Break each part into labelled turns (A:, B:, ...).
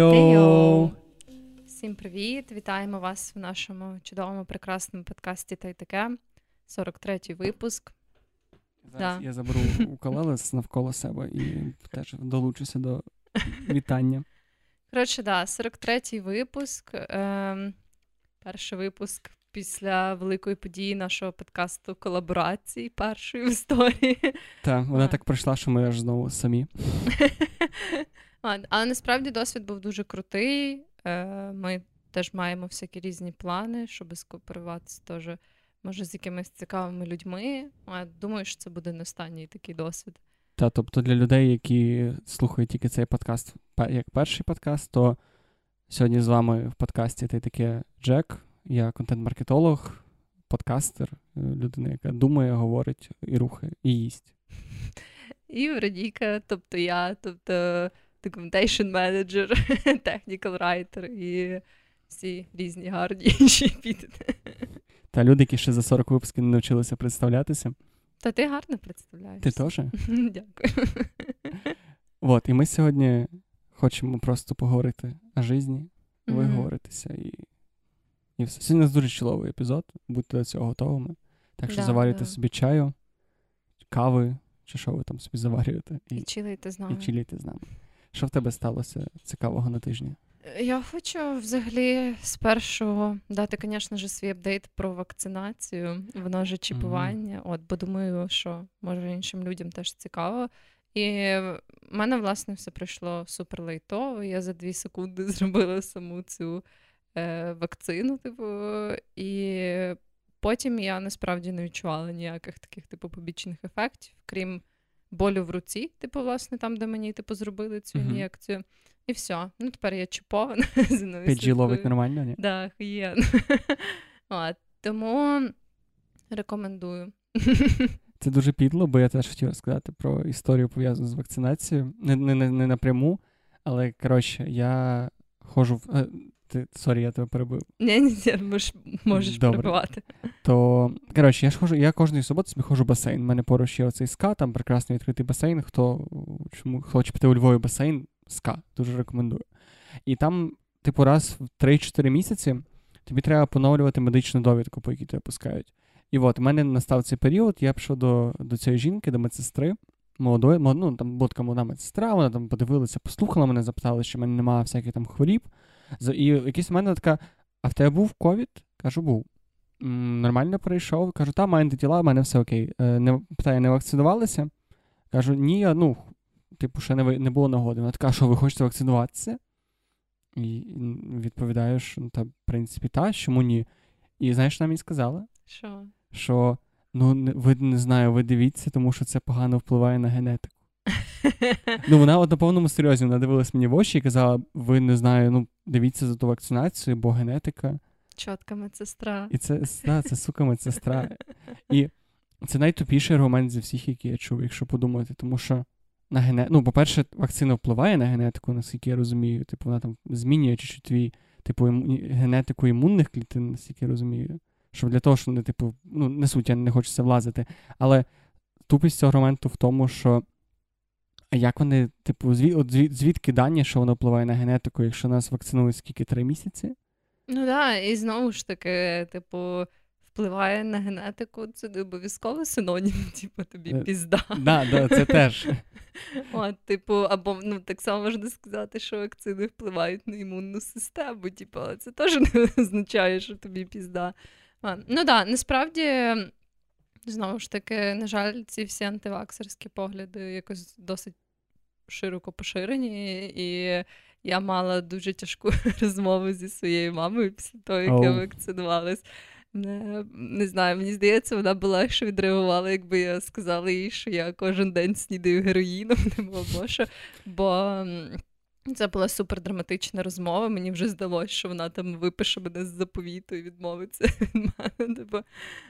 A: Хей-йоу!
B: Всім привіт! Вітаємо вас в нашому чудовому прекрасному подкасті та й таке. 43-й випуск.
A: Зараз
B: Да.
A: я заберу уколеле навколо себе і теж долучуся до вітання.
B: Коротше, да, 43-й випуск. Ем, перший випуск після великої події нашого подкасту колаборації, першої в історії.
A: Так, вона
B: А.
A: так пройшла, що ми аж знову самі.
B: Але насправді досвід був дуже крутий. Е, Ми теж маємо всякі різні плани, щоб скооперуватися теж, може, з якимись цікавими людьми. Думаю, що це буде не останній такий досвід.
A: Та тобто для людей, які слухають тільки цей подкаст як перший подкаст, то сьогодні з вами в подкасті ти таке Джек, я контент-маркетолог, подкастер, е, людина, яка думає, говорить і рухає, і їсть.
B: І Вероніка, тобто я, тобто documentation manager, technical writer і всі різні гарні інші епітети.
A: Та люди, які ще за 40 випусків не навчилися представлятися.
B: Та ти гарно представляєш.
A: Ти теж?
B: Дякую.
A: От, і ми сьогодні хочемо просто поговорити о житті, виговоритися і, і все. Сьогодні у нас дуже чоловий епізод, будьте до цього готовими. Так що
B: Да,
A: заварюйте
B: да.
A: собі чаю, кави, чи що ви там собі заварюєте, і,
B: І чилити з
A: і чилійте з нами. Що в тебе сталося цікавого на тижні?
B: Я хочу взагалі спершу дати, звісно ж, свій апдейт про вакцинацію, воно же чіпування. От, бо думаю, що може іншим людям теж цікаво. І в мене, власне, все пройшло супер лейтово. Я за дві секунди зробила саму цю е, вакцину, типу, і потім я насправді не відчувала ніяких таких, типу, побічних ефектів, крім болю в руці, типу, власне, там, де мені типу, зробили цю
A: Мгм.
B: ін'єкцію. І все. Ну, тепер я чіпована.
A: Піджі ловить нормально, ні?
B: Да, охуєнно. От, тому рекомендую.
A: Це дуже підло, бо я теж хотів розказати про історію пов'язану з вакцинацією. Не, не, не, не напряму, але коротше, я ходжу в. Ти, sorry, я тебе перебив.
B: Ні, ні, ні, можеш, можеш
A: Добре.
B: перебивати.
A: То коротше, я ж хожу, я кожної суботи собі ходжу в басейн. У мене поруч є оцей ска, там прекрасний відкритий басейн. Хто чому хоче піти у Львові басейн, ска, дуже рекомендую. І там, типу, раз в 3-4 місяці тобі треба поновлювати медичну довідку, по якій тебе пускають. І от у мене настав цей період, я пішов до, до цієї жінки, до медсестри. Молодої, мол- ну, там була така молода медсестра, вона там подивилася, послухала мене, запитала, що в мене немає всяких там хворіб. І якийсь у мене така: а в тебе був ковід? Кажу, був. Нормально пройшов. Кажу, та, маю антитіла, в мене все окей. Е, Не, питає, не вакцинувалися? Кажу, ні, ну, типу, ще не, не було нагоди. Вона така, що ви хочете вакцинуватися? І що ну, та, в принципі, та, чому ні? І знаєш, що вона мені сказала?
B: Що?
A: Що ну, ви не знаю, ви дивіться, тому що це погано впливає на генетику. Ну, вона от на повному серйозі вона дивилась мені в очі і казала: ви не знаю, ну дивіться за ту вакцинацію, бо генетика.
B: Чотка медсестра.
A: І це, да, це сука медсестра. І це найтупіший аргумент зі всіх, які я чув, якщо подумати, тому що на гене... Ну, по-перше, вакцина впливає на генетику, наскільки я розумію. Типу, вона там змінює чуть-чуть твій, типу, іму... генетику імунних клітин, наскільки я розумію. Щоб для того, щоб не, типу, ну, не суть, я не хочеться влазити. Але тупість цього аргументу в тому, що а як вони, типу, звід... от звід... звідки дані, що воно впливає на генетику, якщо нас вакцинують скільки три місяці?
B: Ну так, да, і знову ж таки, типу, впливає на генетику, це не обов'язково синонім, типу, тобі
A: Е,
B: пізда.
A: Да, да, це теж.
B: От, типу, або ну так само можна сказати, що вакцини впливають на імунну систему. Типу, але це теж не означає, що тобі пізда. А, ну так, да, насправді, знову ж таки, на жаль, ці всі антиваксерські погляди якось досить широко поширені, і я мала дуже тяжку розмову зі своєю мамою після того, як я
A: Оу.
B: вакцинувалась. Не, не знаю, мені здається, вона була що відреагувала, якби я сказала їй, що я кожен день снідаю героїном, не було що. Бо це була супер драматична розмова. Мені вже здалося, що вона там випише мене з заповіту і відмовиться від мене. Типу,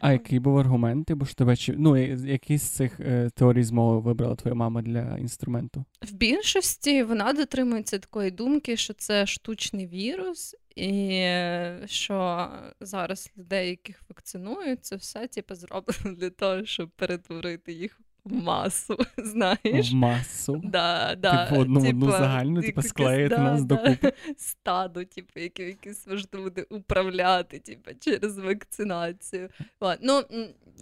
A: А який був аргумент? Бо ж тебе ну які з цих е, теорій змови вибрала твоя мама для інструменту?
B: В більшості вона дотримується такої думки, що це штучний вірус, і е, що зараз людей, яких вакцинують, це все типу, зроблено для того, щоб перетворити їх в масу, знаєш.
A: В масу.
B: Да, да.
A: Типу одну одну загальну, типу склеїти
B: да,
A: нас
B: да.
A: докупи.
B: Стадо, типу, яке якесь можна буде управляти, типу, через вакцинацію. Ну,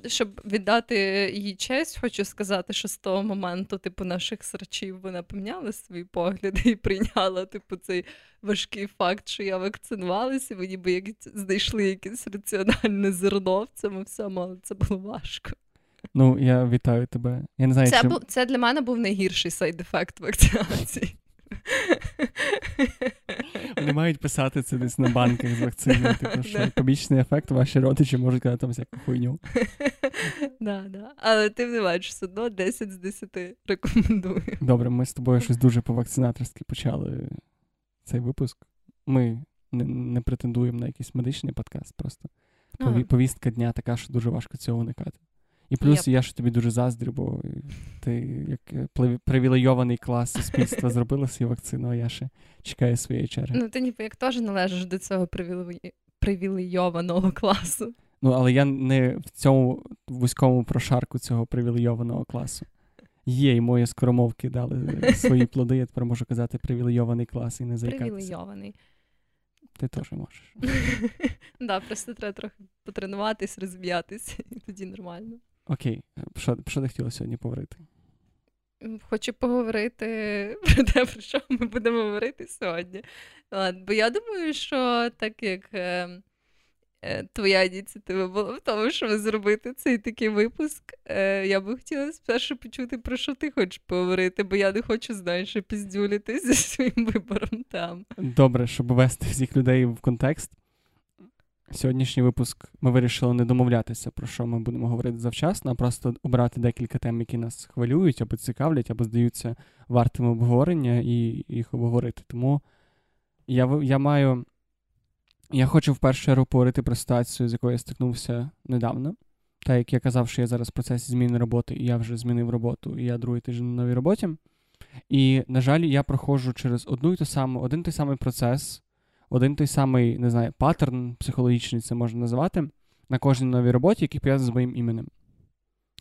B: щоб віддати їй честь, хочу сказати, що з того моменту, типу, наших срачів вона поміняла свої погляди і прийняла, типу, цей важкий факт, що я вакцинувалася, мені би як знайшли якесь раціональне зерно в цьому всьому, але це було важко.
A: Ну, я вітаю тебе. Я не знаю,
B: Це,
A: чи...
B: бу... це для мене був найгірший сайд-ефект вакцинації.
A: Вони мають писати це десь на банках з вакциною, типу, що побічний ефект, ваші родичі можуть казати там всяку хуйню.
B: Да, да. Але тим не менш, все одно 10 з 10 рекомендую.
A: Добре, ми з тобою щось дуже по-вакцинаторськи почали цей випуск. Ми не, не претендуємо на якийсь медичний подкаст, просто Пові... повістка дня така, що дуже важко цього уникати. І плюс yep. я ж тобі дуже заздрю, бо ти як привілейований клас суспільства зробила свою вакцину, а я ще чекаю своєї черги.
B: Ну, ти ніби як теж належиш до цього привілейованого класу.
A: Ну, але я не в цьому вузькому прошарку цього привілейованого класу. Є, і мої скоромовки дали свої плоди, я тепер можу казати привілейований клас і не заїкатися.
B: Привілейований.
A: Ти теж можеш.
B: Так, просто треба трохи потренуватись, розм'ятися, і тоді нормально.
A: Окей, що що ти хотіла сьогодні поговорити?
B: Хочу поговорити про те, про що ми будемо говорити сьогодні. Бо я думаю, що так як е, е, твоя ініціатива була в тому, щоб зробити цей такий випуск, е, я би хотіла спершу почути, про що ти хочеш поговорити, бо я не хочу, знаєш, піздюлити зі своїм вибором там.
A: Добре, щоб ввести всіх людей в контекст. Сьогоднішній випуск ми вирішили не домовлятися, про що ми будемо говорити завчасно, а просто обрати декілька тем, які нас хвилюють, або цікавлять, або здаються вартими обговорення, і їх обговорити. Тому я я маю. Я хочу в першу чергу поговорити про ситуацію, з якою я стикнувся недавно. Так як я казав, що я зараз в процесі зміни роботи, і я вже змінив роботу, і я другий тиждень на новій роботі. І, на жаль, я проходжу через одну і ту саму, один той самий процес один той самий, не знаю, паттерн психологічний, це можна називати, на кожній новій роботі, який пов'язаний з моїм іменем.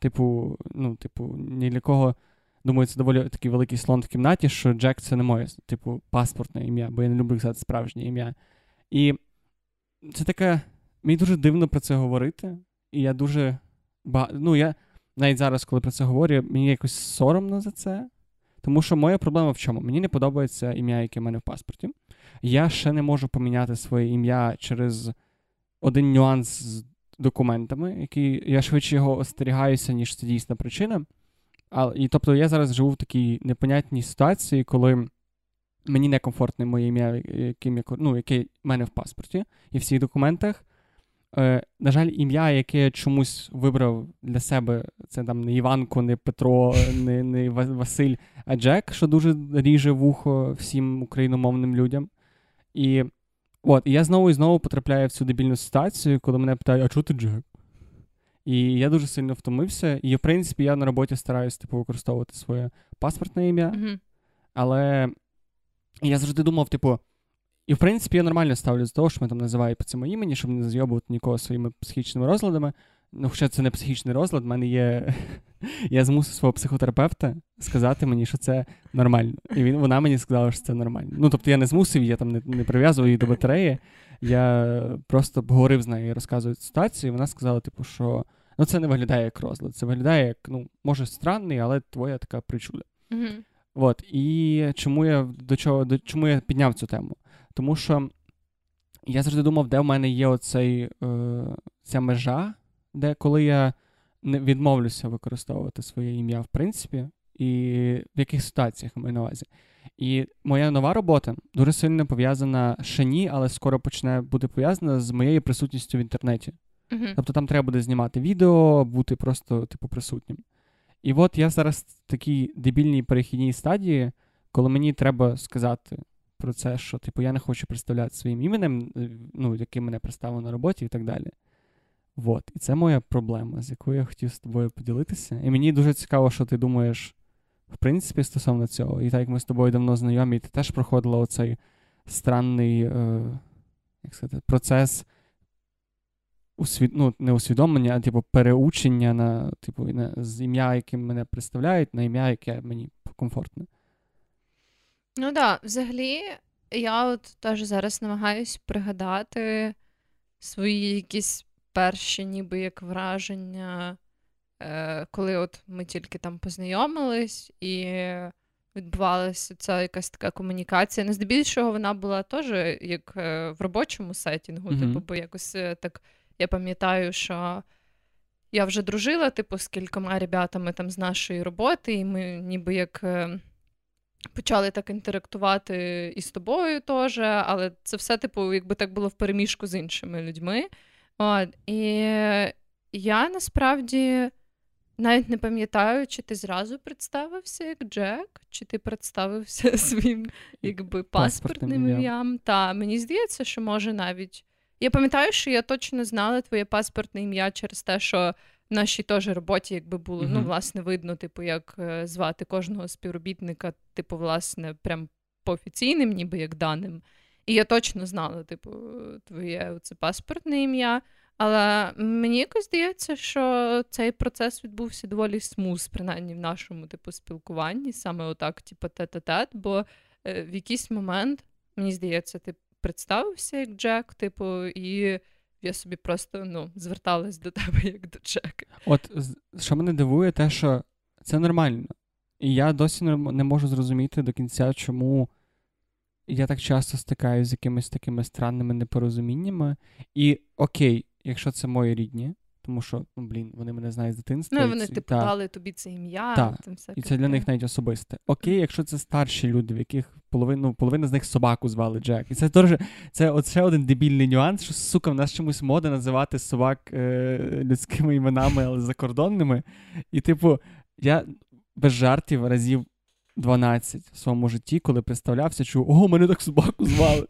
A: Типу, ну, типу, ні для кого, думаю, це доволі такий великий слон в кімнаті, що Джек це не моє, типу, паспортне ім'я, бо я не люблю казати справжнє ім'я. І це таке. Мені дуже дивно про це говорити. І я дуже. Ба... Ну, я навіть зараз, коли про це говорю, мені якось соромно за це. Тому що моя проблема в чому? Мені не подобається ім'я, яке в мене в паспорті. Я ще не можу поміняти своє ім'я через один нюанс з документами, який я швидше його остерігаюся, ніж це дійсна причина. А, І тобто я зараз живу в такій непонятній ситуації, коли мені некомфортне моє ім'я, яким я, ну, яке в мене в паспорті і в всіх документах. Е, На жаль, ім'я, яке я чомусь вибрав для себе, це там не Іванко, не Петро, не не Василь, а Джек, що дуже ріже вухо всім україномовним людям. І от, і я знову і знову потрапляю в цю дебільну ситуацію, коли мене питають, а чого ти Джек? І я дуже сильно втомився. І, в принципі, я на роботі стараюся типу, використовувати своє паспортне ім'я.
B: Mm-hmm.
A: Але я завжди думав, типу, і в принципі я нормально ставлю з того, що ми там називають по цьому імені, щоб не зйобувати нікого своїми психічними розладами. Ну, хоча це не психічний розлад, в мене є. Я змусив свого психотерапевта сказати мені, що це нормально. І він, вона мені сказала, що це нормально. Ну, тобто я не змусив, я там не не прив'язував її до батареї. Я просто говорив з нею і розказую ситуацію, і вона сказала, типу, що ну, це не виглядає як розлад. Це виглядає як, ну, може, странний, але твоя така причуда.
B: Mm-hmm.
A: От. І чому я до чого, до чому я підняв цю тему? Тому що я завжди думав, де в мене є оцей, е, ця межа де коли я не відмовлюся використовувати своє ім'я, в принципі, і в яких ситуаціях маю на увазі. І моя нова робота дуже сильно пов'язана ще ні, але скоро почне бути пов'язана з моєю присутністю в інтернеті.
B: Uh-huh.
A: Тобто там треба буде знімати відео, бути просто, типу, присутнім. І от я зараз в такій дебільній перехідній стадії, коли мені треба сказати про це, що типу я не хочу представляти своїм іменем, е, ну, яким мене представили на роботі і так далі. Вот. І це моя проблема, з якою я хотів з тобою поділитися. І мені дуже цікаво, що ти думаєш, в принципі, стосовно цього. І так як ми з тобою давно знайомі, ти теж проходила оцей странний е, як сказати, процес усвід... ну, не усвідомлення, а типу переучення на типу, на, з ім'я, яким мене представляють, на ім'я, яке мені комфортне.
B: Ну так, да, взагалі, я от теж зараз намагаюсь пригадати свої якісь перші, ніби як враження, е, коли от ми тільки там познайомились і відбувалася ця якась така комунікація. Не здебільшого вона була теж як е, в робочому сетінгу, mm-hmm. типу, бо якось е, так я пам'ятаю, що. Я вже дружила, типу, з кількома ребятами там з нашої роботи, і ми ніби як е, почали так інтерактувати і з тобою теж, але це все, типу, якби так було в переміжку з іншими людьми. От, І я насправді навіть не пам'ятаю, чи ти зразу представився як Джек, чи ти представився своїм якби паспортним ім'ям. Та мені здається, що може навіть. Я пам'ятаю, що я точно знала твоє паспортне ім'я через те, що нашій теж роботі, якби було, mm-hmm. ну, власне, видно, типу, як е, звати кожного співробітника, типу, власне, прям по офіційним, ніби як даним. І я точно знала, типу, твоє це паспортне ім'я. Але мені якось здається, що цей процес відбувся доволі смуз, принаймні в нашому типу спілкуванні, саме отак, типу, тет-а-тет, бо е, в якийсь момент, мені здається, ти представився як Джек, типу, і я собі просто ну, зверталась до тебе як до чека.
A: От що мене дивує, те, що це нормально. І я досі не можу зрозуміти до кінця, чому я так часто стикаюся з якимись такими странними непорозуміннями. І окей, якщо це мої рідні, тому що, ну, блін, вони мене знають з дитинства.
B: Ну, вони типу та, дали тобі це ім'я.
A: Та, там все І це для них навіть особисте. Окей, якщо це старші люди, в яких половина, ну, половина з них собаку звали Джек. І це теж це от ще один дебільний нюанс, що, сука, в нас чомусь мода називати собак е, людськими іменами, але закордонними. І, типу, я без жартів разів 12 в своєму житті, коли представлявся, чув, ого, мене так собаку звали.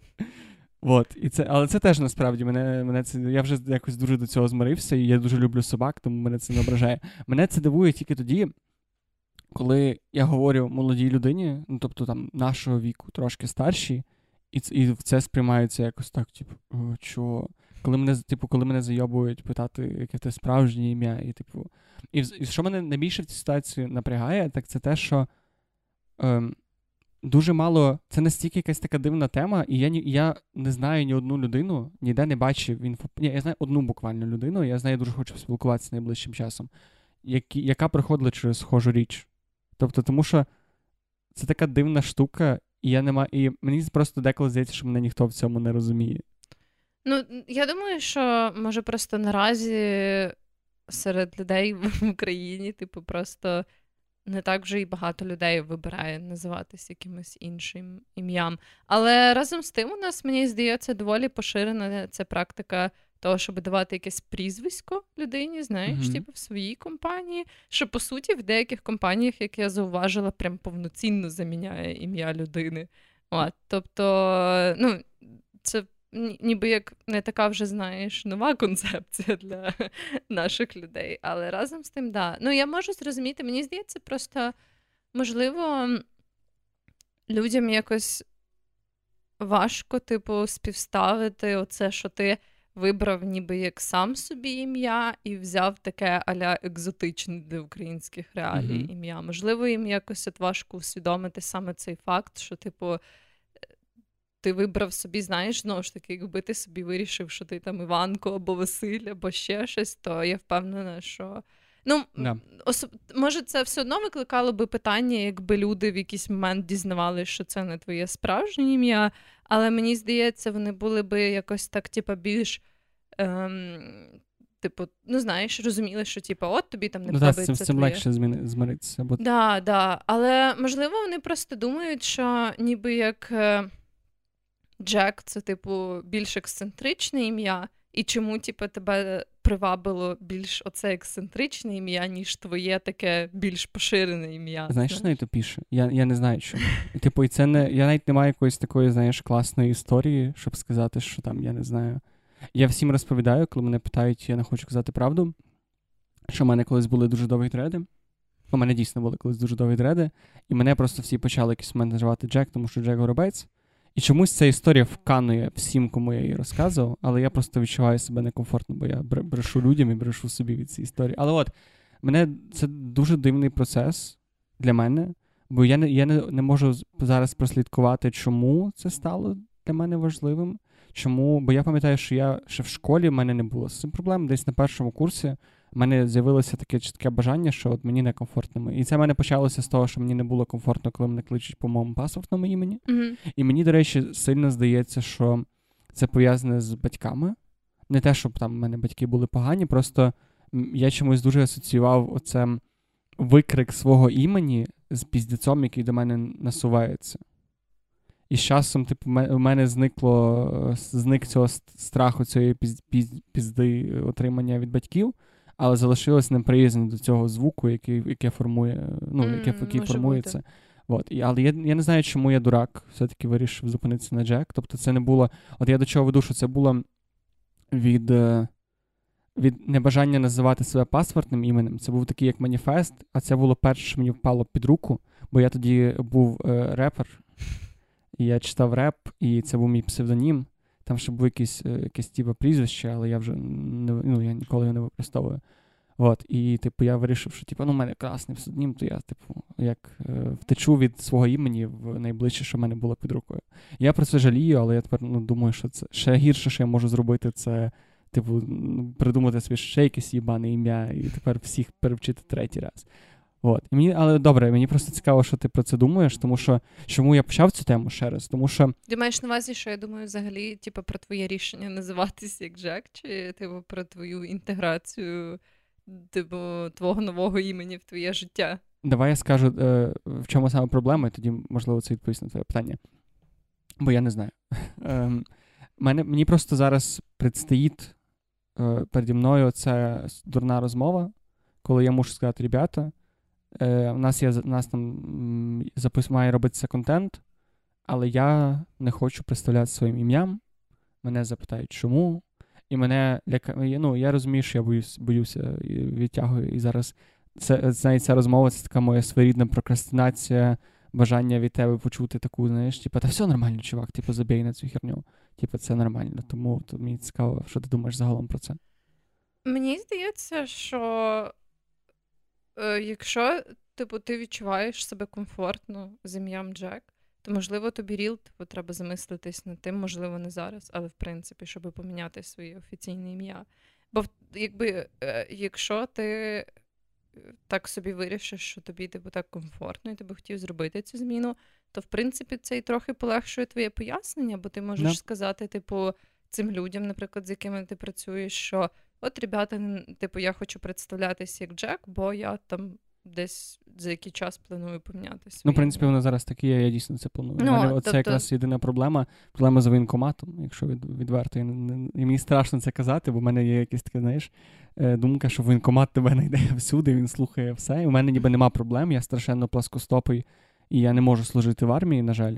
A: От, і це, Але це теж насправді мене мене це. Я вже якось дуже до цього змирився, і я дуже люблю собак, тому мене це не ображає. Мене це дивує тільки тоді, коли я говорю молодій людині, ну тобто там нашого віку, трошки старші, і і це сприймається якось так, типу, що. Коли мене типу, коли мене зайобують питати, яке те справжнє ім'я, і типу. І, і що мене найбільше в цій ситуації напрягає, так це те, що. Ем, дуже мало. Це настільки якась така дивна тема, і я я не знаю ні одну людину, ніде не бачив інфо. Ні, я знаю одну буквально людину, я знаю, я дуже хочу спілкуватися найближчим часом, які, яка проходила через схожу річ. Тобто, тому що це така дивна штука, і я не маю. І мені просто деколи здається, що мене ніхто в цьому не розуміє.
B: Ну, я думаю, що може просто наразі серед людей в Україні, типу, просто не так вже і багато людей вибирає називатися якимось іншим ім'ям. Але разом з тим, у нас, мені здається, доволі поширена ця практика того, щоб давати якесь прізвисько людині, знаєш, mm-hmm. типу в своїй компанії. Що по суті в деяких компаніях, як я зауважила, прям повноцінно заміняє ім'я людини. От, Тобто, ну, це ніби як не така вже знаєш нова концепція для наших людей. Але разом з тим, да. Ну я можу зрозуміти, мені здається, просто можливо людям якось важко, типу, співставити оце, що ти. Вибрав ніби як сам собі ім'я і взяв таке аля екзотичне для українських реалій mm-hmm. ім'я. Можливо, їм якось от важко усвідомити саме цей факт, що, типу, ти вибрав собі, знаєш, знову ж таки, якби ти собі вирішив, що ти там Іванко або Василь, або ще щось, то я впевнена, що. Ну, yeah. особ... може, це все одно викликало би питання, якби люди в якийсь момент дізнавалися, що це не твоє справжнє ім'я, але мені здається, вони були би якось так, типа, більш. Ем... Типу, ну знаєш, розуміли, що типу, от тобі там не ну, подобається.
A: З цим легше змиритися. Бо...
B: Да, да. Але можливо, вони просто думають, що ніби як е, Джек це, типу, більш ексцентричне ім'я, і чому, типу, тебе привабило більш оце ексцентричне ім'я, ніж твоє таке більш поширене ім'я.
A: Знаєш, що найтопіше? Я я не знаю, чому. Типу, і це не. Я навіть не маю якоїсь такої, знаєш, класної історії, щоб сказати, що там, я не знаю. Я всім розповідаю, коли мене питають, я не хочу казати правду, що в мене колись були дуже довгі дреди. У мене дійсно були колись дуже довгі дреди, і мене просто всі почали якийсь момент називати Джек, тому що Джек Горобець. І чомусь ця історія вканує всім, кому я її розказував, але я просто відчуваю себе некомфортно, бо я брешу людям і брешу собі від цієї історії. Але от мене це дуже дивний процес для мене, бо я не я не, не можу зараз прослідкувати, чому це стало для мене важливим. Чому? Бо я пам'ятаю, що я ще в школі в мене не було з цим проблем. Десь на першому курсі в мене з'явилося таке чітке бажання, що от мені некомфортно. І це в мене почалося з того, що мені не було комфортно, коли мене кличуть по моєму паспортному імені.
B: Mm-hmm.
A: І мені, до речі, сильно здається, що це пов'язане з батьками. Не те, щоб там в мене батьки були погані, просто я чомусь дуже асоціював оце викрик свого імені з піздецом, який до мене насувається. І з часом, типу, у мене зникло зник цього страху, цієї пізди отримання від батьків, але залишилось неприязнь до цього звуку, який яке формує, ну, mm, яке, який формується. От. І, Але я я не знаю, чому я дурак все-таки вирішив зупинитися на Джек. Тобто, це не було. От я до чого веду, що це було від е, від небажання називати себе паспортним іменем. Це був такий як маніфест, а це було перше, що мені впало під руку, бо я тоді був е, репер, і я читав реп, і це був мій псевдонім. Там ще було якесь е, якесь типу, прізвище, але я вже не ну, я ніколи його не використовую. От, І, типу, я вирішив, що типу, ну, в мене красний псевдонім, то я, типу, як е, втечу від свого імені в найближче, що в мене було під рукою. Я про це жалію, але я тепер ну, думаю, що це ще гірше, що я можу зробити, це, типу, придумати собі ще якесь їбане ім'я і тепер всіх перевчити третій раз. От. І мені, Але добре, мені просто цікаво, що ти про це думаєш, тому що чому я почав цю тему ще раз? Тому що.
B: Ти маєш на увазі, що я думаю, взагалі, типу, про твоє рішення називатися як Джек, чи типу, про твою інтеграцію типу, твого нового імені в твоє життя?
A: Давай я скажу, е, в чому саме проблема, і тоді, можливо, це відповість на твоє питання. Бо я не знаю. Е, мене, Мені просто зараз предстоїть е, переді мною ця дурна розмова, коли я мушу сказати, ребята. Е, У нас є у нас там запис має робитися контент, але я не хочу представляти своїм ім'ям. Мене запитають, чому. І мене ляка... ну, я розумію, що я боюсь, боюся відтягую. І зараз це навіть ця розмова це така моя своєрідна прокрастинація, бажання від тебе почути таку, знаєш, типу, та все нормально, чувак, типу, забій на цю херню. Типу, це нормально. Тому то мені цікаво, що ти думаєш загалом про це.
B: Мені здається, що якщо типу, ти відчуваєш себе комфортно з ім'ям Джек, то, можливо, тобі ріл типу, треба замислитись над тим, можливо, не зараз, але в принципі, щоб поміняти своє офіційне ім'я. Бо якби, е, якщо ти е, так собі вирішиш, що тобі типу, так комфортно, і ти би хотів зробити цю зміну, то в принципі це і трохи полегшує твоє пояснення, бо ти можеш yeah. сказати, типу, цим людям, наприклад, з якими ти працюєш, що от, ребята, типу, я хочу представлятися як Джек, бо я там десь за який час планую помінятися.
A: Ну, в принципі, воно зараз таке, я дійсно це планую. Ну, У тобто... Це якраз єдина проблема. Проблема з воєнкоматом, якщо від, відверто. І, і мені страшно це казати, бо в мене є якась така, знаєш, е, думка, що воєнкомат тебе не йде всюди, він слухає все. І у мене ніби нема проблем, я страшенно пласкостопий, і я не можу служити в армії, на жаль.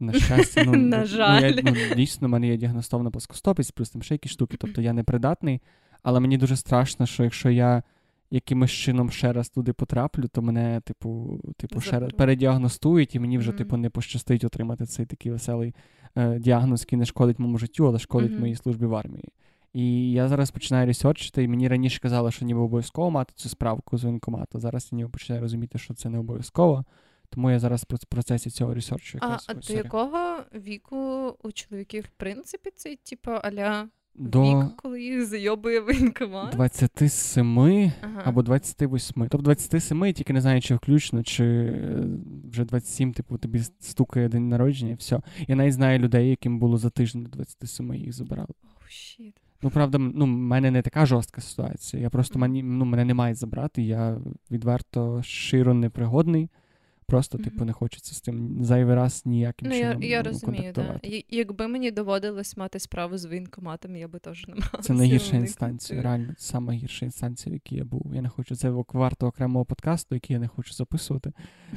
A: На щастя, ну,
B: на ну, жаль.
A: Ну, я, дійсно, в мене є діагностована плоскостопість, плюс там ще якісь штуки, тобто я непридатний, але мені дуже страшно, що якщо я якимось чином ще раз туди потраплю, то мене, типу, типу, ще раз передіагностують, і мені вже, mm-hmm. типу, не пощастить отримати цей такий веселий е, діагноз, який не шкодить моєму життю, але шкодить mm-hmm. моїй службі в армії. І я зараз починаю ресерчити, і мені раніше казали, що ніби обов'язково мати цю справку з воєнкомату. Зараз я ніби починаю розуміти, що це не обов'язково. Тому я зараз в процесі цього ресерчу.
B: А, а до якого віку у чоловіків, в принципі, цей, типу, аля
A: до
B: Вік, коли їх зайобує воєнкомат?
A: 27 ага. або 28. Тобто 27, тільки не знаю, чи включно, чи е, вже 27, типу, тобі стукає день народження, і все. Я навіть знаю людей, яким було за тиждень до 27 їх забирали.
B: Oh, shit.
A: Ну, правда, ну, в мене не така жорстка ситуація. Я просто mm-hmm. ну, мене не мають забрати, я відверто широ непригодний. Просто, типу, не хочеться з тим зайвий раз ніяким
B: ну,
A: чином
B: я, я розумію, да. Якби мені доводилось мати справу з воєнкоматом, я би теж не мала.
A: Це найгірша інстанція, реально, це сама гірша інстанція, в якій я був. Я не хочу це варто окремого подкасту, який я не хочу записувати,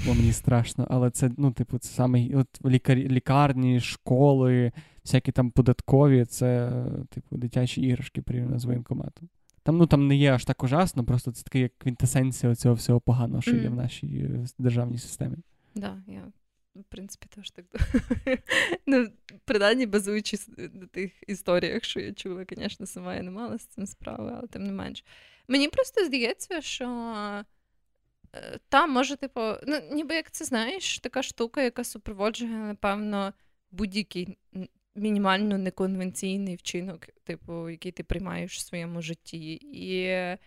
A: бо мені страшно. Але це, ну, типу, це саме от лікар... лікарні, школи, всякі там податкові, це, типу, дитячі іграшки порівняно з воєнкоматом. Там ну там не є аж так ужасно, просто це таке як квінтесенція цього всього поганого, що mm. є в нашій е, державній системі.
B: Да, я в принципі, теж так думаю. Ну, принаймні, базуючись на тих історіях, що я чула, звісно, сама я не мала з цим справи, але тим не менш. Мені просто здається, що е, там може, типу, ну, ніби як це знаєш, така штука, яка супроводжує, напевно, будь-який мінімально неконвенційний вчинок, типу, який ти приймаєш в своєму житті. І е,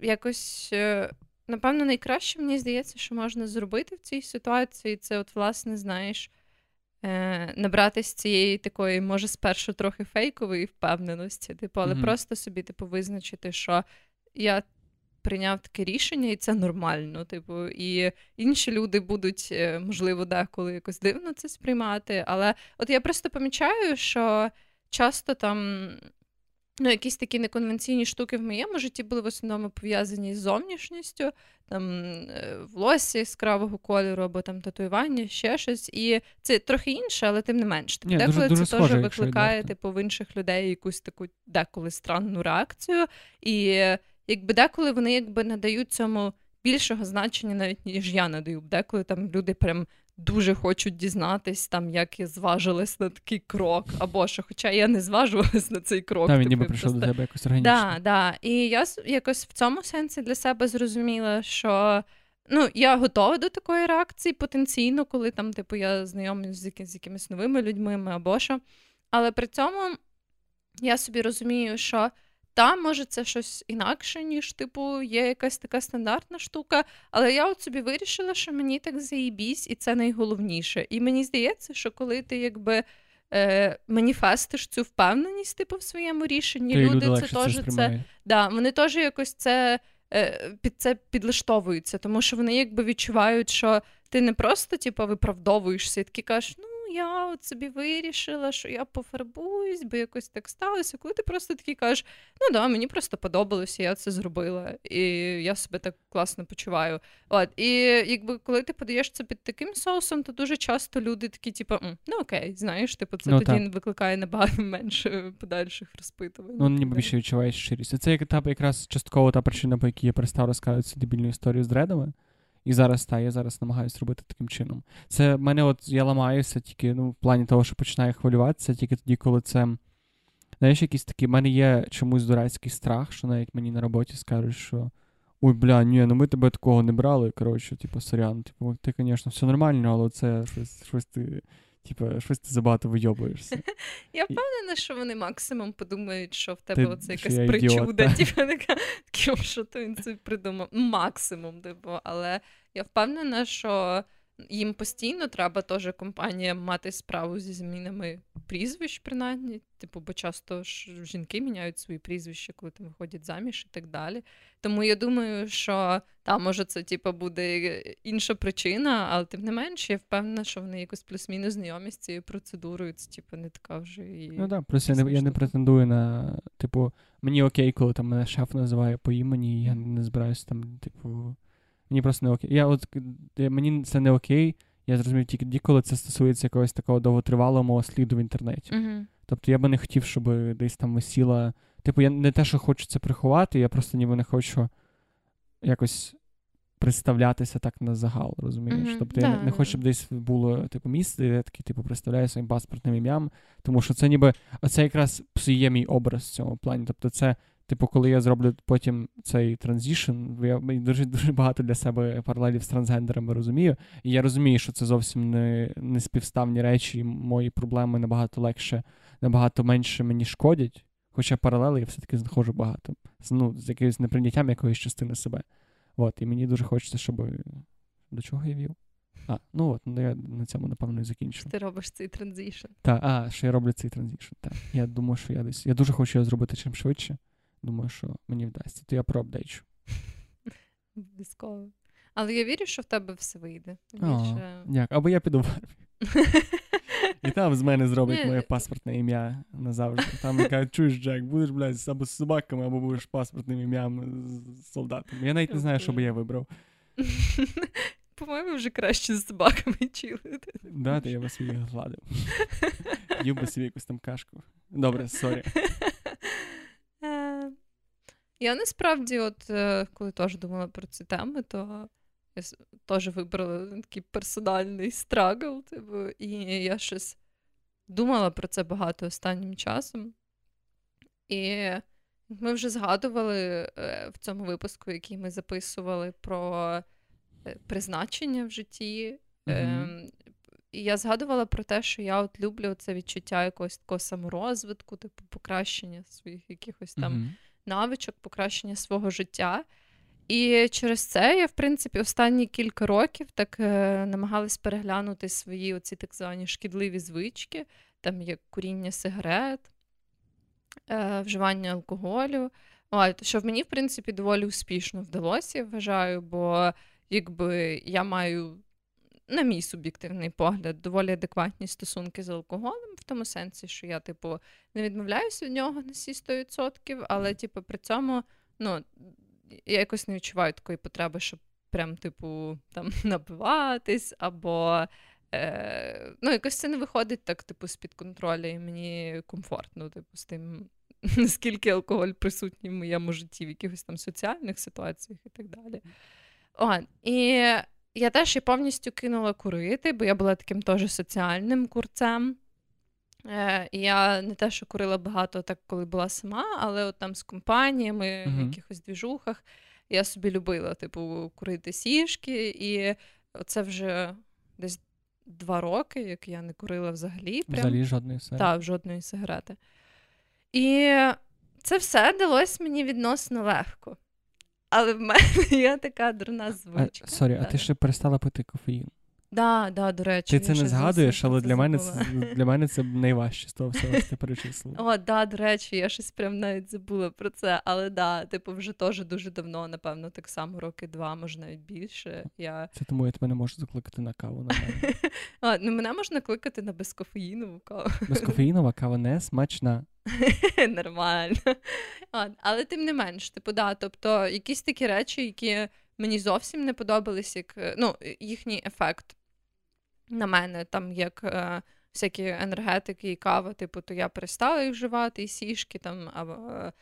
B: якось, е, напевно, найкраще мені здається, що можна зробити в цій ситуації, це, от, власне, знаєш, е, набратись цієї такої, може, спершу трохи фейкової впевненості, типу, але mm-hmm. просто собі, типу, визначити, що я прийняв таке рішення, і це нормально. Типу, і інші люди будуть, е, можливо, деколи якось дивно це сприймати. Але от я просто помічаю, що часто там. Ну, якісь такі неконвенційні штуки в моєму житті були в основному пов'язані з зовнішністю, там е, волосся яскравого кольору або там татуювання, ще щось. І це трохи інше, але тим не менш. Типу, деколи дуже, дуже це теж викликає типу, в інших людей якусь таку деколи странну реакцію. І якби деколи вони якби надають цьому більшого значення, навіть ніж я надаю. Деколи там люди прям дуже хочуть дізнатись, там як я зважилась на такий крок, або що, хоча я не зважувалась на цей крок.
A: Та, він ніби прийшов просто... до тебе якось органічно.
B: Да, да. І я якось в цьому сенсі для себе зрозуміла, що. Ну, я готова до такої реакції потенційно, коли там, типу, я знайомлюсь з, яким, з якимись новими людьми або що. Але при цьому я собі розумію, що та, може, це щось інакше, ніж, типу, є якась така стандартна штука. Але я от собі вирішила, що мені так заїбісь, і це найголовніше. І мені здається, що коли ти якби е, маніфестиш цю впевненість, типу, в своєму рішенні, люди,
A: люди
B: це теж це. Да, Вони теж якось це. Е, під це підлаштовуються, тому що вони якби відчувають, що ти не просто типу, виправдовуєшся і такі кажеш, ну я от собі вирішила, що я пофарбуюсь, бо якось так сталося. Коли ти просто такий кажеш, ну да, мені просто подобалося, я це зробила, і я себе так класно почуваю. От, І якби коли ти подаєш це під таким соусом, то дуже часто люди такі, типу, ну окей, знаєш, типу, це ну, тоді так. викликає набагато менше подальших розпитувань.
A: Ну, ніби більше відчуваєш щирість. Це етап якраз частково та причина, по якій я перестав розказувати цю дебільну історію з дредами. І зараз та, я зараз намагаюся робити таким чином. Це в мене, от я ламаюся тільки ну, в плані того, що починаю хвилюватися, тільки тоді, коли це. Знаєш, якісь такі, в мене є чомусь дурацький страх, що навіть мені на роботі скажуть, що ой, бля, ні, ну ми тебе такого не брали. Коротше, типу, сорян, типу, ти, звісно, все нормально, але це щось, щось ти. Типа, щось ти забагато вийобуєшся.
B: Я впевнена, що вони максимум подумають, що в тебе оце якась причуда. Типа, така, що то він це придумав. Максимум, типу, але я впевнена, що їм постійно треба теж компаніям мати справу зі змінами прізвищ, принаймні. Типу, бо часто ж жінки міняють свої прізвища, коли там виходять заміж і так далі. Тому я думаю, що там може це типу, буде інша причина, але тим не менше, я впевнена, що вони якось плюс-мінус знайомі з цією процедурою. Це типу не така вже і.
A: Ну так, плюс я не я не претендую на, типу, мені окей, коли там мене шеф називає по імені, і я не збираюся там, типу. Мені просто не окей. Я от Мені це не окей. Я зрозумів тільки коли це стосується якогось такого довготривалого мого сліду в інтернеті.
B: Uh-huh.
A: Тобто я би не хотів, щоб десь там висіла. Типу, я не те, що хочу це приховати, я просто ніби не хочу якось представлятися так на загал, розумієш?
B: Uh-huh.
A: Тобто yeah. я не, не хочу, щоб десь було типу, місце, де я такий, типу, представляю своїм паспортним ім'ям, тому що це ніби оце якраз псує мій образ в цьому плані. Тобто, це Типу, коли я зроблю потім цей transition, я дуже дуже багато для себе паралелів з трансгендерами розумію. І я розумію, що це зовсім не не співставні речі, і мої проблеми набагато легше, набагато менше мені шкодять. Хоча паралели я все-таки знаходжу багато. Ну, з якимось неприйняттям якоїсь частини себе. От, І мені дуже хочеться, щоб. До чого я вів? А, ну от, ну я на цьому, напевно, і закінчу.
B: Ти робиш цей transition.
A: Так, а, що я роблю цей transition. Так. Я думаю, що я десь. Я дуже хочу його зробити чим швидше. Думаю, що мені вдасться, то я проапдейчу.
B: Обов'язково. Але я вірю, що в тебе все вийде.
A: Більше... Як? Або я піду в армію. І там з мене зроблять моє паспортне ім'я назавжди. Там кажуть, чуєш, Джек, будеш, блядь, або з собаками, або будеш паспортним ім'ям з солдатом. Я навіть не знаю, що би я вибрав.
B: По-моєму, вже краще з собаками чіли.
A: Да, то я би собі гладив. Їв би собі якусь там кашку. Добре, sorry.
B: Я насправді, от е, коли теж думала про ці теми, то я теж вибрала такий персональний struggle, типу, і я щось думала про це багато останнім часом. І ми вже згадували е, в цьому випуску, який ми записували про е, призначення в житті. Mm-hmm. І я згадувала про те, що я от люблю це відчуття якогось такого саморозвитку, типу покращення своїх якихось там mm-hmm. Навичок, покращення свого життя. І через це я, в принципі, останні кілька років так е, намагалась переглянути свої оці так звані шкідливі звички, там як куріння сигарет, е, вживання алкоголю. От, що в мені, в принципі, доволі успішно вдалося, я вважаю, бо якби я маю, на мій суб'єктивний погляд, доволі адекватні стосунки з алкоголем, в тому сенсі, що я, типу, не відмовляюся від нього на всі 100%, але, типу, при цьому, ну я якось не відчуваю такої потреби, щоб прям, типу, там напиватись, або е, ну, якось це не виходить так, типу, з-під контролю, і мені комфортно, типу, з тим, наскільки алкоголь присутній в моєму житті, в якихось там соціальних ситуаціях і так далі. О, І я теж і повністю кинула курити, бо я була таким теж соціальним курцем. Е, Я не те, що курила багато, так коли була сама, але от там з компаніями, uh-huh. в якихось двіжухах я собі любила, типу, курити сішки, і це вже десь два роки, як я не курила взагалі.
A: Прям. Взагалі жодної сигарети.
B: Так, жодної сигарети. І це все далось мені відносно легко. Але в мене є така дурна звичка.
A: Sorry, а ти ще перестала пити кофеїн?
B: Да, да, до речі.
A: Ти це не згадуєш, але для мене це для мене це найважче з того всього, що ти перечислила.
B: О, да, до речі, я щось прям навіть забула про це. Але да, типу, вже теж дуже давно, напевно, так само роки два, може навіть більше. Я...
A: Це тому я тебе не можу закликати на каву. на мене.
B: А, ну Мене можна кликати на безкофеїнову каву.
A: Безкофеїнова кава не смачна.
B: Нормально. А, Але тим не менш, типу, да, тобто якісь такі речі, які. Мені зовсім не подобались, як ну, їхній ефект на мене, там як е, всякі енергетики і кава, типу, то я перестала їх вживати, і сішки там, або е,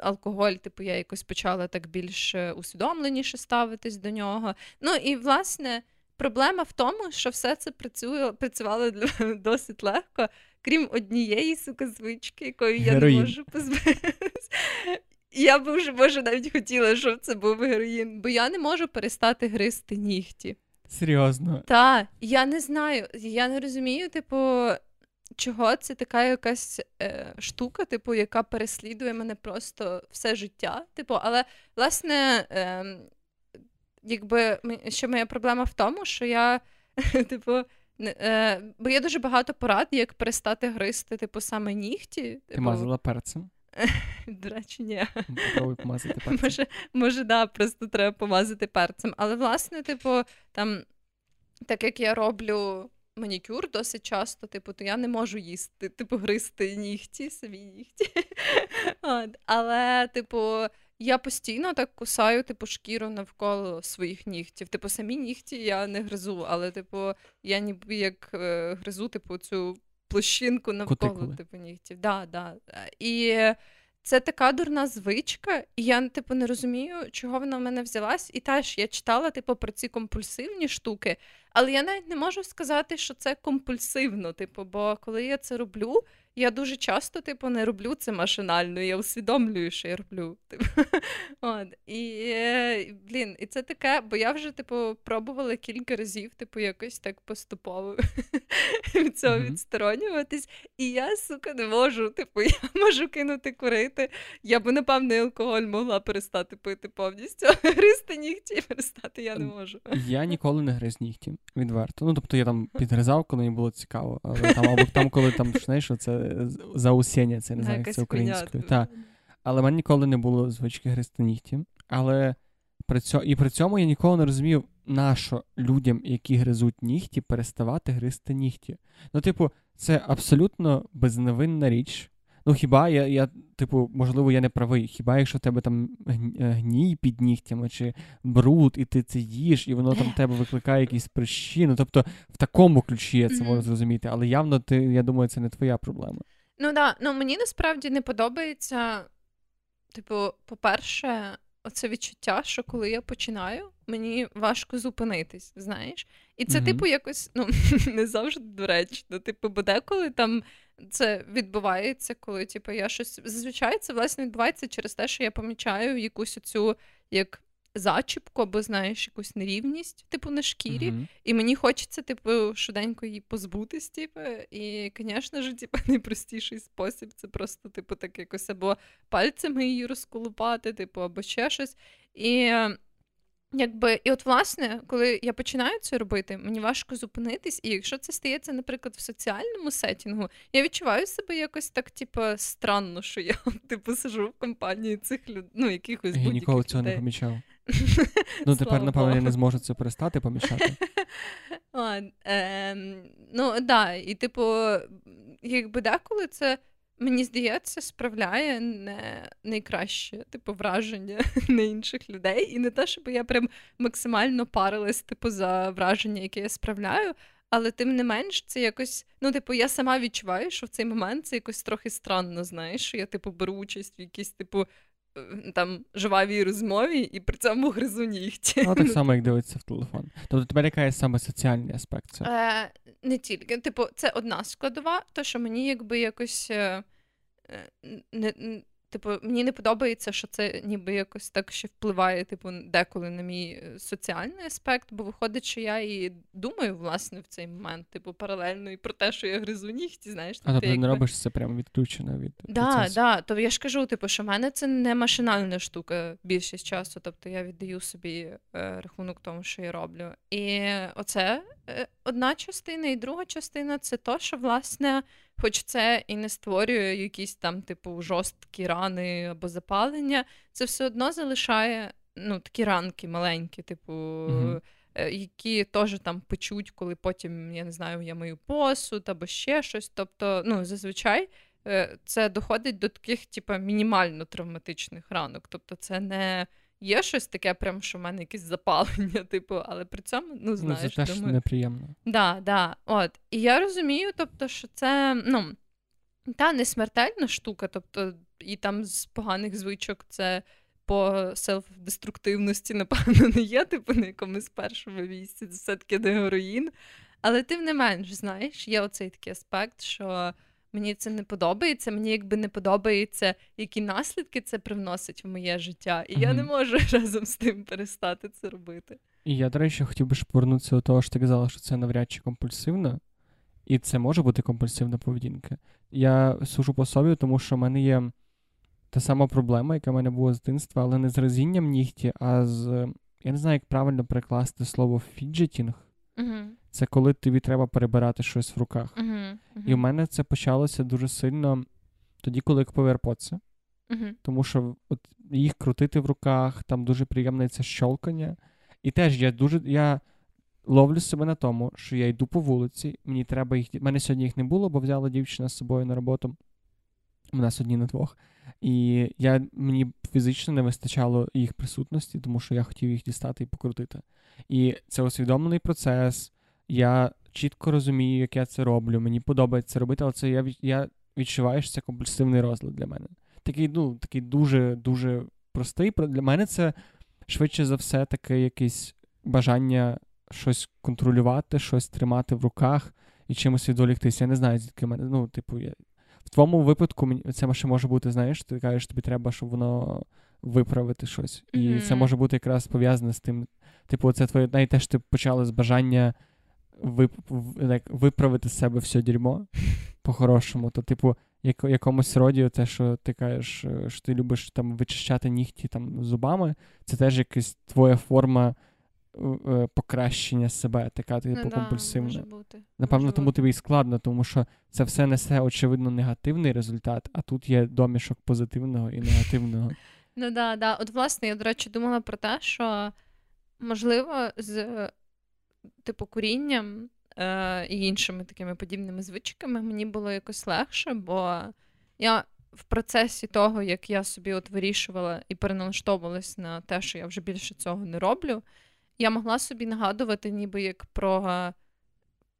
B: алкоголь, типу, я якось почала так більш усвідомленіше ставитись до нього. Ну і власне. Проблема в тому, що все це працює, працювало досить легко, крім однієї сука звички, якою я не можу позбавитися. Я б вже може навіть хотіла, щоб це був героїн, бо я не можу перестати гризти нігті.
A: Серйозно.
B: Так, я не знаю. Я не розумію, типу, чого це така якась е, штука, типу, яка переслідує мене просто все життя. Типу, але власне, е, якби що моя проблема в тому, що я, типу. Е, бо є дуже багато порад, як перестати гризти, типу, саме нігті.
A: Ти типу... мазала перцем?
B: До речі, ні.
A: Попробуй помазати перцем.
B: Може, може, да, просто треба помазати перцем. Але, власне, типу, там, так як я роблю манікюр досить часто, типу, то я не можу їсти, типу, гризти нігті, самі нігті. От. Але, типу, я постійно так кусаю, типу, шкіру навколо своїх нігтів. Типу, самі нігті я не гризу, але, типу, я ніби як е, гризу, типу, цю площинку навколо Кутикули. типу нігтів. Да, да. І це така дурна звичка, і я типу не розумію, чого вона в мене взялась. І теж я читала типу, про ці компульсивні штуки, але я навіть не можу сказати, що це компульсивно. Типу, бо коли я це роблю, я дуже часто, типу, не роблю це машинально, я усвідомлюю, що я роблю. Типу. От. І е, блін, і це таке, бо я вже, типу, пробувала кілька разів, типу, якось так поступово від цього mm-hmm. відсторонюватись. І я, сука, не можу. Типу, я можу кинути курити. Я б, напевно, алкоголь могла перестати пити повністю. Гризти нігті перестати я не можу.
A: Я ніколи не гриз нігті, відверто. Ну, тобто я там підгризав, коли мені було цікаво. Але там, або там, коли там знаєш, це заусіння, це не знаю, це українською. Та. Але в мене ніколи не було звички гристи нігті. Але при цьому, і при цьому я ніколи не розумів, нащо людям, які гризуть нігті, переставати гризти нігті. Ну, типу, це абсолютно безневинна річ. Ну, хіба я, я, типу, можливо, я не правий. Хіба якщо в тебе там е, гній під нігтями, чи бруд, і ти це їш, і воно там в тебе викликає якісь прищі. Ну, тобто, в такому ключі я це можу зрозуміти, але явно ти, я думаю, це не твоя проблема.
B: Ну да, ну мені насправді не подобається. Типу, по-перше, оце відчуття, що коли я починаю, мені важко зупинитись, знаєш? І це, mm-hmm. типу, якось ну, не завжди доречно. Типу, бо деколи там це відбувається, коли типу, я щось зазвичай це власне відбувається через те, що я помічаю якусь оцю як зачіпку або знаєш якусь нерівність, типу, на шкірі, mm-hmm. і мені хочеться, типу, швиденько її позбутись, типу, і, звісно ж, типу, найпростіший спосіб це просто, типу, так якось або пальцями її розколупати, типу, або ще щось. І Якби, і от, власне, коли я починаю це робити, мені важко зупинитись, і якщо це стається, наприклад, в соціальному сетінгу, я відчуваю себе якось так, типу, странно, що я типу сижу в компанії цих людей, ну, якихось
A: Я ніколи цього людей. не помічав. Ну, тепер, напевно, я не зможу це перестати помічати.
B: Ем, ну, так, і, типу, якби деколи це мені здається, справляє не найкраще типу враження на інших людей. І не те, щоб я прям максимально парилась, типу, за враження, яке я справляю. Але тим не менш, це якось, ну, типу, я сама відчуваю, що в цей момент це якось трохи странно, знаєш, що я, типу, беру участь в якійсь, типу, там жвавій розмові і при цьому гризу нігті.
A: Ну, так само, як дивитися в телефон. Тобто тебе яка є саме соціальний аспект? Це?
B: Е, Не тільки. Типу, це одна складова, то що мені якби якось. Е, не, Типу, мені не подобається, що це ніби якось так ще впливає, типу, деколи на мій е, соціальний аспект, бо виходить, що я і думаю, власне, в цей момент, типу, паралельно і про те, що я гризу нігті, знаєш.
A: А тобто ти не робиш це прямо відключено від.
B: Да, да, То я ж кажу, типу, що в мене це не машинальна штука більшість часу. Тобто я віддаю собі е, рахунок тому, що я роблю. І оце е, одна частина, і друга частина це то, що власне. Хоч це і не створює якісь там, типу, жорсткі рани або запалення, це все одно залишає ну, такі ранки маленькі, типу, mm які теж там печуть, коли потім, я не знаю, я мою посуд або ще щось. Тобто, ну, зазвичай е, це доходить до таких, типу, мінімально травматичних ранок. Тобто, це не є щось таке, прям, що в мене якесь запалення, типу, але при цьому, ну, знаєш,
A: ну, це теж
B: думаю...
A: неприємно.
B: Да, да, от. І я розумію, тобто, що це, ну, та не смертельна штука, тобто, і там з поганих звичок це. По селф-деструктивності, напевно, не є, типу, на якомусь першому місці, це все-таки не героїн. Але тим не менш, знаєш, є оцей такий аспект, що мені це не подобається. Мені якби не подобається, які наслідки це привносить в моє життя, і mm-hmm. я не можу разом з тим перестати це робити.
A: І я, до речі, хотів би ж повернутися до того, що ти казала, що це навряд чи компульсивно, і це може бути компульсивна поведінка. Я сужу по собі, тому що в мене є та сама проблема, яка в мене була з дитинства, але не з разінням нігті, а з. Я не знаю, як правильно перекласти слово fidgeting.
B: Угу.
A: Це коли тобі треба перебирати щось в руках.
B: Uh-huh. Uh-huh.
A: І в мене це почалося дуже сильно тоді, коли я купив AirPods. Тому що от їх крутити в руках, там дуже приємне це щолкання. І теж я дуже я ловлю себе на тому, що я йду по вулиці, мені треба їх. Мене сьогодні їх не було, бо взяла дівчина з собою на роботу. У нас одні на двох. І я, мені фізично не вистачало їх присутності, тому що я хотів їх дістати і покрутити. І це усвідомлений процес. Я чітко розумію, як я це роблю. Мені подобається робити, але це я я відчуваю, що це компульсивний розлад для мене. Такий, ну, такий дуже-дуже простий. Для мене це швидше за все таке якесь бажання щось контролювати, щось тримати в руках і чимось відволіктися. Я не знаю, звідки мене. Ну, типу, я... в твоєму випадку це ще може бути, знаєш, ти кажеш, тобі треба, щоб воно виправити щось. І mm-hmm. це може бути якраз пов'язане з тим. Типу, це твоє навіть теж ти почала з бажання вип... виправити з себе все дерьмо по-хорошому. То, типу, як, якомусь роді, те, що ти кажеш, е, що ти любиш там вичищати нігті там зубами, це теж якась твоя форма. Е, покращення себе, така типу ну, компульсивна.
B: може бути.
A: Напевно,
B: може
A: тому
B: бути.
A: тобі і складно, тому що це все несе, очевидно, негативний результат, а тут є домішок позитивного і негативного.
B: Ну да, да. От, власне, я, до речі, думала про те, що можливо, з типу курінням е, і іншими такими подібними звичками мені було якось легше, бо я в процесі того, як я собі от вирішувала і переналаштовувалась на те, що я вже більше цього не роблю, я могла собі нагадувати, ніби як про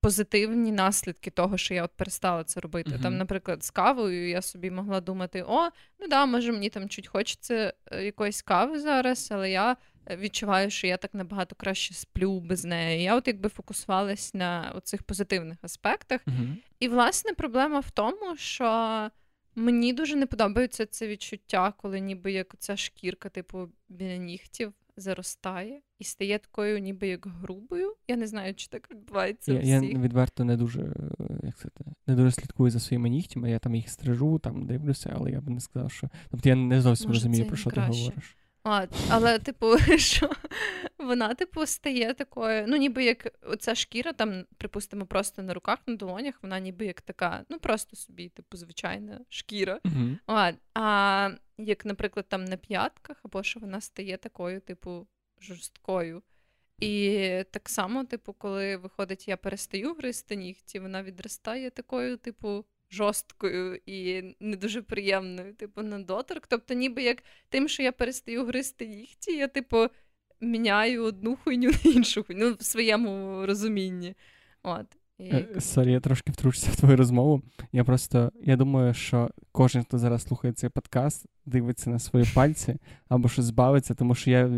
B: позитивні наслідки того, що я от перестала це робити. Uh-huh. Там, наприклад, з кавою я собі могла думати: о, ну да, може мені там чуть хочеться е, якоїсь кави зараз, але я відчуваю, що я так набагато краще сплю без неї. Я от якби фокусувалась на цих позитивних аспектах. Uh-huh. І власне проблема в тому, що. Мені дуже не подобається це відчуття, коли ніби як ця шкірка, типу, біля нігтів заростає і стає такою, ніби як грубою. Я не знаю, чи так відбувається.
A: Я я відверто не дуже як це, не дуже слідкую за своїми нігтями. Я там їх стрижу, там дивлюся, але я би не сказав, що. Тобто я не зовсім Може, розумію, про що краще. ти говориш.
B: А, Але, типу, що вона, типу, стає такою, ну, ніби як оця шкіра, там, припустимо, просто на руках, на долонях, вона ніби як така, ну, просто собі, типу, звичайна шкіра. Uh-huh. А, а як, наприклад, там на п'ятках, або що вона стає такою, типу, жорсткою. І так само, типу, коли виходить, я перестаю гризти нігті, вона відростає такою, типу, жорсткою і не дуже приємною, типу, на доторк. Тобто, ніби як тим, що я перестаю гризти нігті, я, типу, міняю одну хуйню на іншу хуйню ну, в своєму розумінні. От.
A: Е, sorry, я трошки втручуся в твою розмову. Я просто я думаю, що кожен, хто зараз слухає цей подкаст, дивиться на свої пальці або щось збавиться, тому що я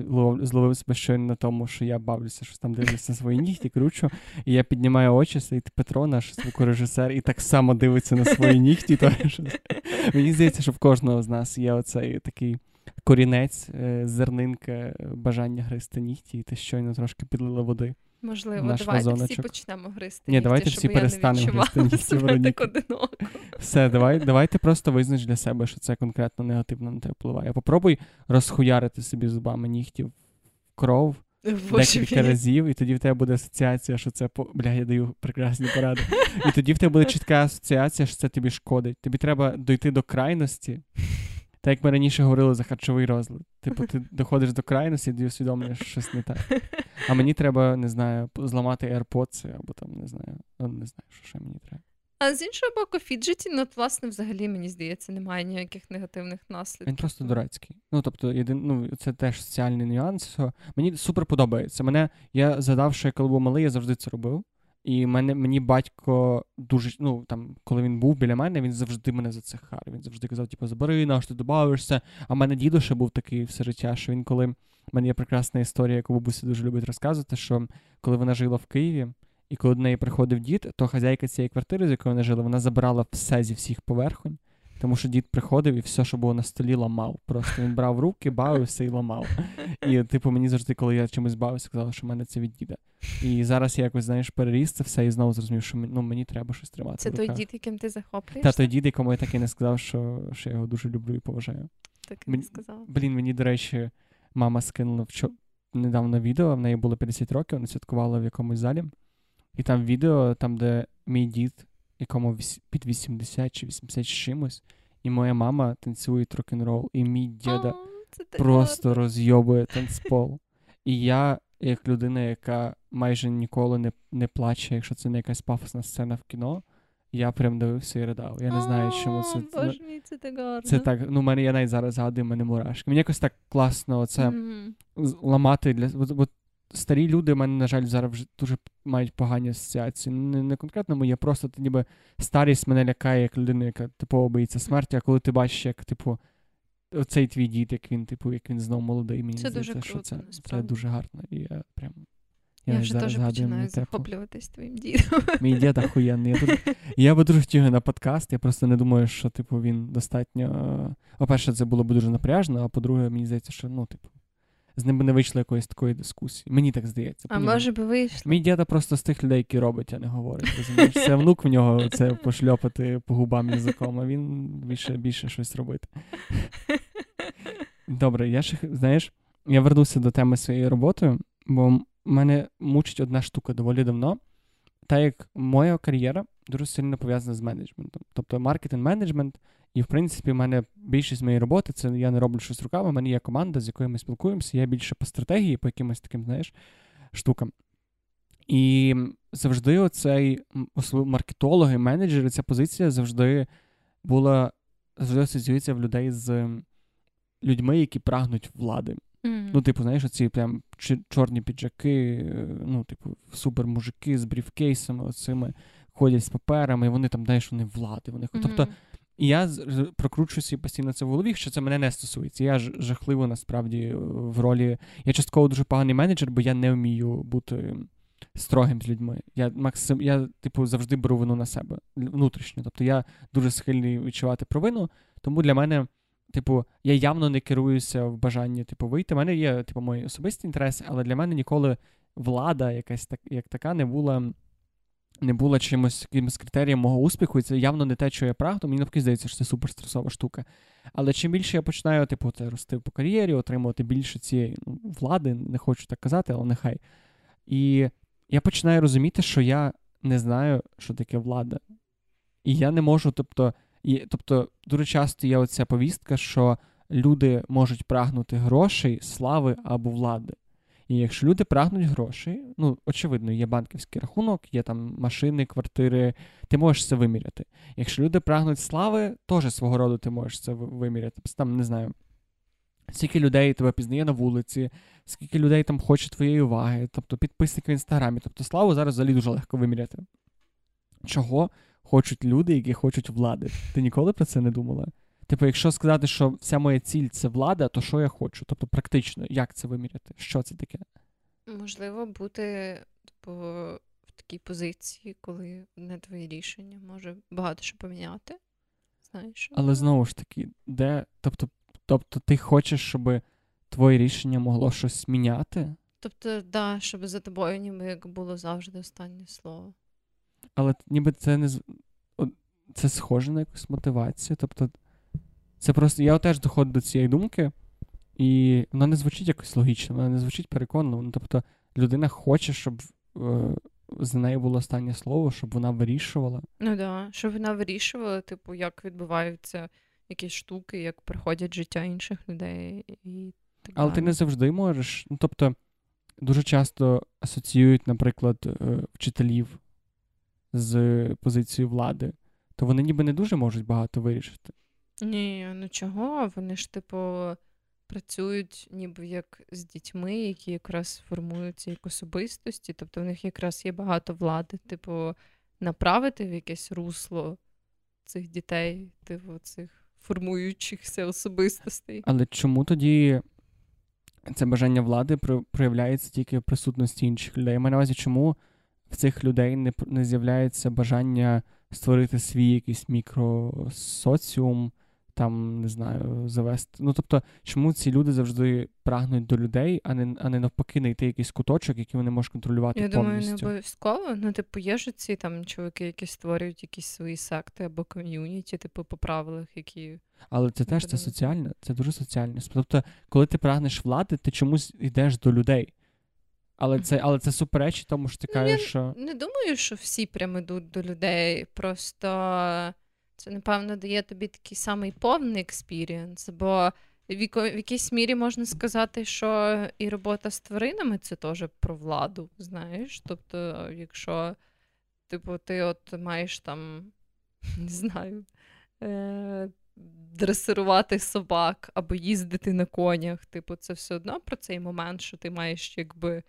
A: зловив себе щойно на тому, що я бавлюся, щось там дивлюся на свої нігті, кручу, і я піднімаю очі, стоїть Петро, наш звукорежисер, і так само дивиться на свої нігті. То, Мені здається, що в кожного з нас є оцей такий. Корінець, е, зернинка, бажання гристи нігті, і ти щойно трошки підлила води.
B: Можливо, наш давайте вазоночок. всі почнемо гристи.
A: Ні, давайте всі перестанемо гристи нігті, Вероніка. Все, давай, давайте просто визнач для себе, що це конкретно негативно на тебе впливає. Попробуй розхуярити собі зубами нігтів кров Боже декілька мій. разів, і тоді в тебе буде асоціація, що це бля, я даю прекрасні поради. І тоді в тебе буде чітка асоціація, що це тобі шкодить. Тобі треба дойти до крайності. Так як ми раніше говорили за харчовий розлад. Типу, ти доходиш до крайності і усвідомлюєш, що щось не так. А мені треба, не знаю, зламати AirPods або там, не знаю, не знаю, що ще мені треба.
B: А з іншого боку, фіджеті, ну, власне, взагалі, мені здається, немає ніяких негативних наслідків.
A: Він просто дурацький. Ну, тобто, єдин, ну, це теж соціальний нюанс. Мені супер подобається. Мене, Я задав, що я коли був малий, я завжди це робив. І мене, мені батько дуже, ну там, коли він був біля мене, він завжди мене за це хар. Він завжди казав, типу, забери, наш, ти добавишся. А в мене дідо ще був такий все життя, що він коли. У мене є прекрасна історія, яку бабуся дуже любить розказувати, що коли вона жила в Києві, і коли до неї приходив дід, то хазяйка цієї квартири, з якою вона жила, вона забирала все зі всіх поверхонь. Тому що дід приходив і все, що було на столі, ламав. Просто він брав руки, бавився і ламав. І, типу, мені завжди, коли я чимось бавився, казали, що в мене це від діда. І зараз я якось, знаєш, переріс це все і знову зрозумів, що ну, мені треба щось тримати.
B: Це той дід, яким ти захоплюєшся?
A: Та той дід, якому я так і не сказав, що що я його дуже люблю і поважаю.
B: Так і не сказав.
A: Блін, мені, до речі, мама скинула вчо... недавно відео, в неї було 50 років, вона святкувала в якомусь залі. І там відео, там, де мій дід, якому під 80 чи 80 чимось. І моя мама танцює рок-н-рол, і мій діда просто розйобує танцпол. І я, як людина, яка майже ніколи не не плаче, якщо це не якась пафосна сцена в кіно, я прям дивився і ридав. Я не знаю, чому це.
B: Боже мій, це так гарно.
A: Це так, ну мене я навіть зараз згадую, мене мурашки. Мені якось так класно це mm-hmm. ламати для. Старі люди, в мене, на жаль, зараз вже дуже мають погані асоціації. Не, не конкретно мої, просто ти ніби старість мене лякає як людина, яка типово боїться смерті, а коли ти бачиш, як, типу, оцей твій дід, як він, типу, як він знов молодий, мені це здається, дуже круто, що це, це дуже гарно. І я прям.
B: Я, я вже теж починаю захоплюватись твоїм дідом.
A: Мій дід охуєнний. Я, тут... я би дуже хотів на подкаст. Я просто не думаю, що типу він достатньо. По-перше, це було б дуже напряжно, а по-друге, мені здається, що ну, типу, з ним би не вийшло якоїсь такої дискусії. Мені так здається.
B: А може би вийшло.
A: Мій діда просто з тих людей, які робить, а не говорить. розумієш? Це внук в нього це пошльопати по губам язиком, а він більше більше щось робити. Добре, я ще, знаєш, я вернувся до теми своєї роботи, бо мене мучить одна штука доволі давно. Та як моя кар'єра дуже сильно пов'язана з менеджментом. Тобто маркетинг-менеджмент і, в принципі, в мене більшість моєї роботи це я не роблю щось руками, в мене є команда, з якою ми спілкуємося, я більше по стратегії, по якимось таким, знаєш, штукам. І завжди оцей маркетологи, менеджери, ця позиція завжди була завжди асоціюється в людей з людьми, які прагнуть влади. Mm. Ну, типу, знаєш, оці прям чорні піджаки, е, ну, типу, супер мужики з брівкейсами, оцими ходять з паперами, і вони там, знаєш, вони влади. Вони... Mm-hmm. Тобто, і я прокручую собі постійно це в голові, що це мене не стосується. Я ж жахливо насправді в ролі. Я частково дуже поганий менеджер, бо я не вмію бути строгим з людьми. Я максим, я, типу, завжди беру вину на себе внутрішньо. Тобто я дуже схильний відчувати провину, тому для мене. Типу, я явно не керуюся в бажанні типу, вийти. У мене є типу, мої особисті інтереси, але для мене ніколи влада, якась так, як така, не була не була чимось якимось критерієм мого успіху, і це явно не те, що я прагну. Мені навпаки здається, що це суперстресова штука. Але чим більше я починаю, типу, це рости по кар'єрі, отримувати більше цієї ну, влади, не хочу так казати, але нехай. І я починаю розуміти, що я не знаю, що таке влада. І я не можу, тобто, і, тобто, дуже часто є оця повістка, що люди можуть прагнути грошей, слави або влади. І якщо люди прагнуть грошей, ну, очевидно, є банківський рахунок, є там машини, квартири, ти можеш це виміряти. Якщо люди прагнуть слави, теж свого роду ти можеш це виміряти. Там, не знаю, скільки людей тебе пізнає на вулиці, скільки людей там хоче твоєї уваги, тобто підписники в інстаграмі. Тобто славу зараз взагалі дуже легко виміряти. Чого хочуть люди, які хочуть влади? Ти ніколи про це не думала? Типу, якщо сказати, що вся моя ціль це влада, то що я хочу? Тобто, практично, як це виміряти? Що це таке?
B: Можливо, бути типу, в такій позиції, коли не твої рішення може багато що поміняти. Знаєш?
A: Але знову ж таки, де. Тобто, тобто ти хочеш, щоб твоє рішення могло щось міняти?
B: Тобто, да, щоб за тобою ніби як було завжди останнє слово.
A: Але ніби це не це схоже на якусь мотивацію. Тобто, це просто я теж доходжу до цієї думки, і вона не звучить якось логічно, вона не звучить переконано. Ну, тобто людина хоче, щоб е, за нею було останнє слово, щоб вона вирішувала.
B: Ну так, да, щоб вона вирішувала, типу, як відбуваються якісь штуки, як проходять життя інших людей. і так
A: Але
B: далі.
A: ти не завжди можеш. Ну, тобто, дуже часто асоціюють, наприклад, е, вчителів з позицією влади, то вони ніби не дуже можуть багато вирішити.
B: Ні, ну чого? Вони ж, типу, працюють ніби як з дітьми, які якраз формуються як особистості, тобто в них якраз є багато влади, типу, направити в якесь русло цих дітей, типу, цих формуючихся особистостей.
A: Але чому тоді це бажання влади проявляється тільки в присутності інших людей? Я маю на увазі, чому в цих людей не не з'являється бажання створити свій якийсь мікросоціум, там не знаю, завести. Ну тобто, чому ці люди завжди прагнуть до людей, а не а не навпаки знайти якийсь куточок, який вони можуть контролювати
B: Я
A: повністю?
B: думаю, не обов'язково. Ну, типу, є ж ці там чоловіки, які створюють якісь свої секти або ком'юніті, типу, по правилах, які.
A: Але це теж це соціальне, це дуже соціальне. Тобто, коли ти прагнеш влади, ти чомусь йдеш до людей. Але це але це суперечить тому, що ти ну, кажеш, що.
B: Не думаю, що всі прямо йдуть до людей. Просто це, напевно, дає тобі такий самий повний experience, бо в якійсь мірі можна сказати, що і робота з тваринами це теж про владу, знаєш. Тобто, якщо типу, ти от маєш там, не знаю, е- дресирувати собак або їздити на конях, типу, це все одно про цей момент, що ти маєш якби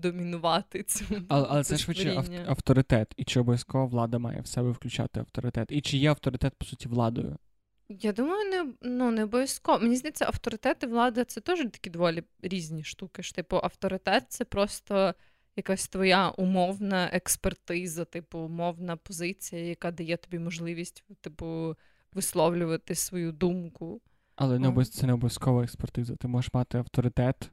B: домінувати цю.
A: Але, але це швидше авторитет. І чи обов'язково влада має в себе включати авторитет? І чи є авторитет, по суті, владою?
B: Я думаю, не ну, не обов'язково. Мені здається, авторитет і влада це теж такі доволі різні штуки. Ж, Типу, авторитет це просто якась твоя умовна експертиза, типу, умовна позиція, яка дає тобі можливість, типу, висловлювати свою думку.
A: Але не це не обов'язкова експертиза. Ти можеш мати авторитет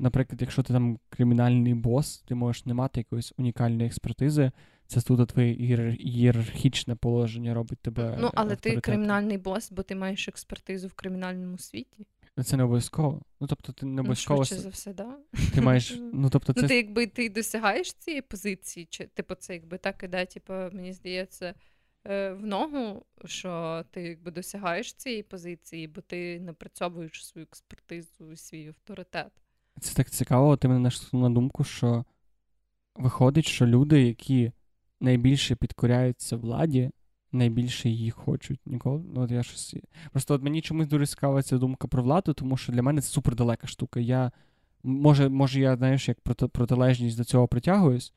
A: наприклад, якщо ти там кримінальний бос, ти можеш не мати якоїсь унікальної експертизи. Це тут твоє ієрархічне положення робить тебе.
B: Ну, але ти кримінальний бос, бо ти маєш експертизу в кримінальному світі.
A: Це не обов'язково. Ну, тобто, ти не ну, обов'язково.
B: Ну, за все, да.
A: Ти маєш. Ну, тобто,
B: це... Ну, ти якби ти досягаєш цієї позиції, чи типу, це якби так іде, типу, мені здається, е, в ногу, що ти якби досягаєш цієї позиції, бо ти напрацьовуєш свою експертизу і свій авторитет.
A: Це так цікаво, ти мене наштовхнув на думку, що виходить, що люди, які найбільше підкоряються владі, найбільше її хочуть ніколи. Ну, от я щось... Просто от мені чомусь дуже цікава ця думка про владу, тому що для мене це супер далека штука. Я Може, може, я, знаєш, як проти, протилежність до цього притягуюсь,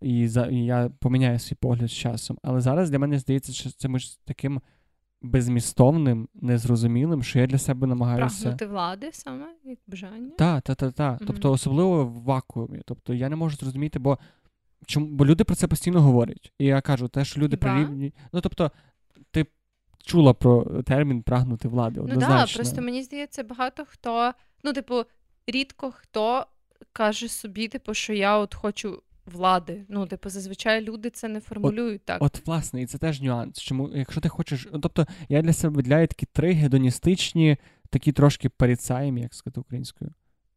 A: і за, і я поміняю свій погляд з часом. Але зараз для мене здається, що це може таким безмістовним, незрозумілим, що я для себе намагаюся.
B: Прагнути влади саме, як бажання.
A: Так, так, так, так. Тобто, особливо в вакуумі. Тобто я не можу зрозуміти, бо чому бо люди про це постійно говорять. І я кажу, те, що люди прирівнюють. Ну, тобто, ти чула про термін прагнути влади. однозначно. Ну так,
B: просто мені здається, багато хто, ну, типу, рідко хто каже собі, типу, що я от хочу влади. Ну, типу, зазвичай люди це не формулюють
A: от,
B: так.
A: От, власне, і це теж нюанс. Чому, якщо ти хочеш. Ну, тобто, я для себе виділяю такі три гедоністичні, такі трошки паріцаємі, як сказати українською.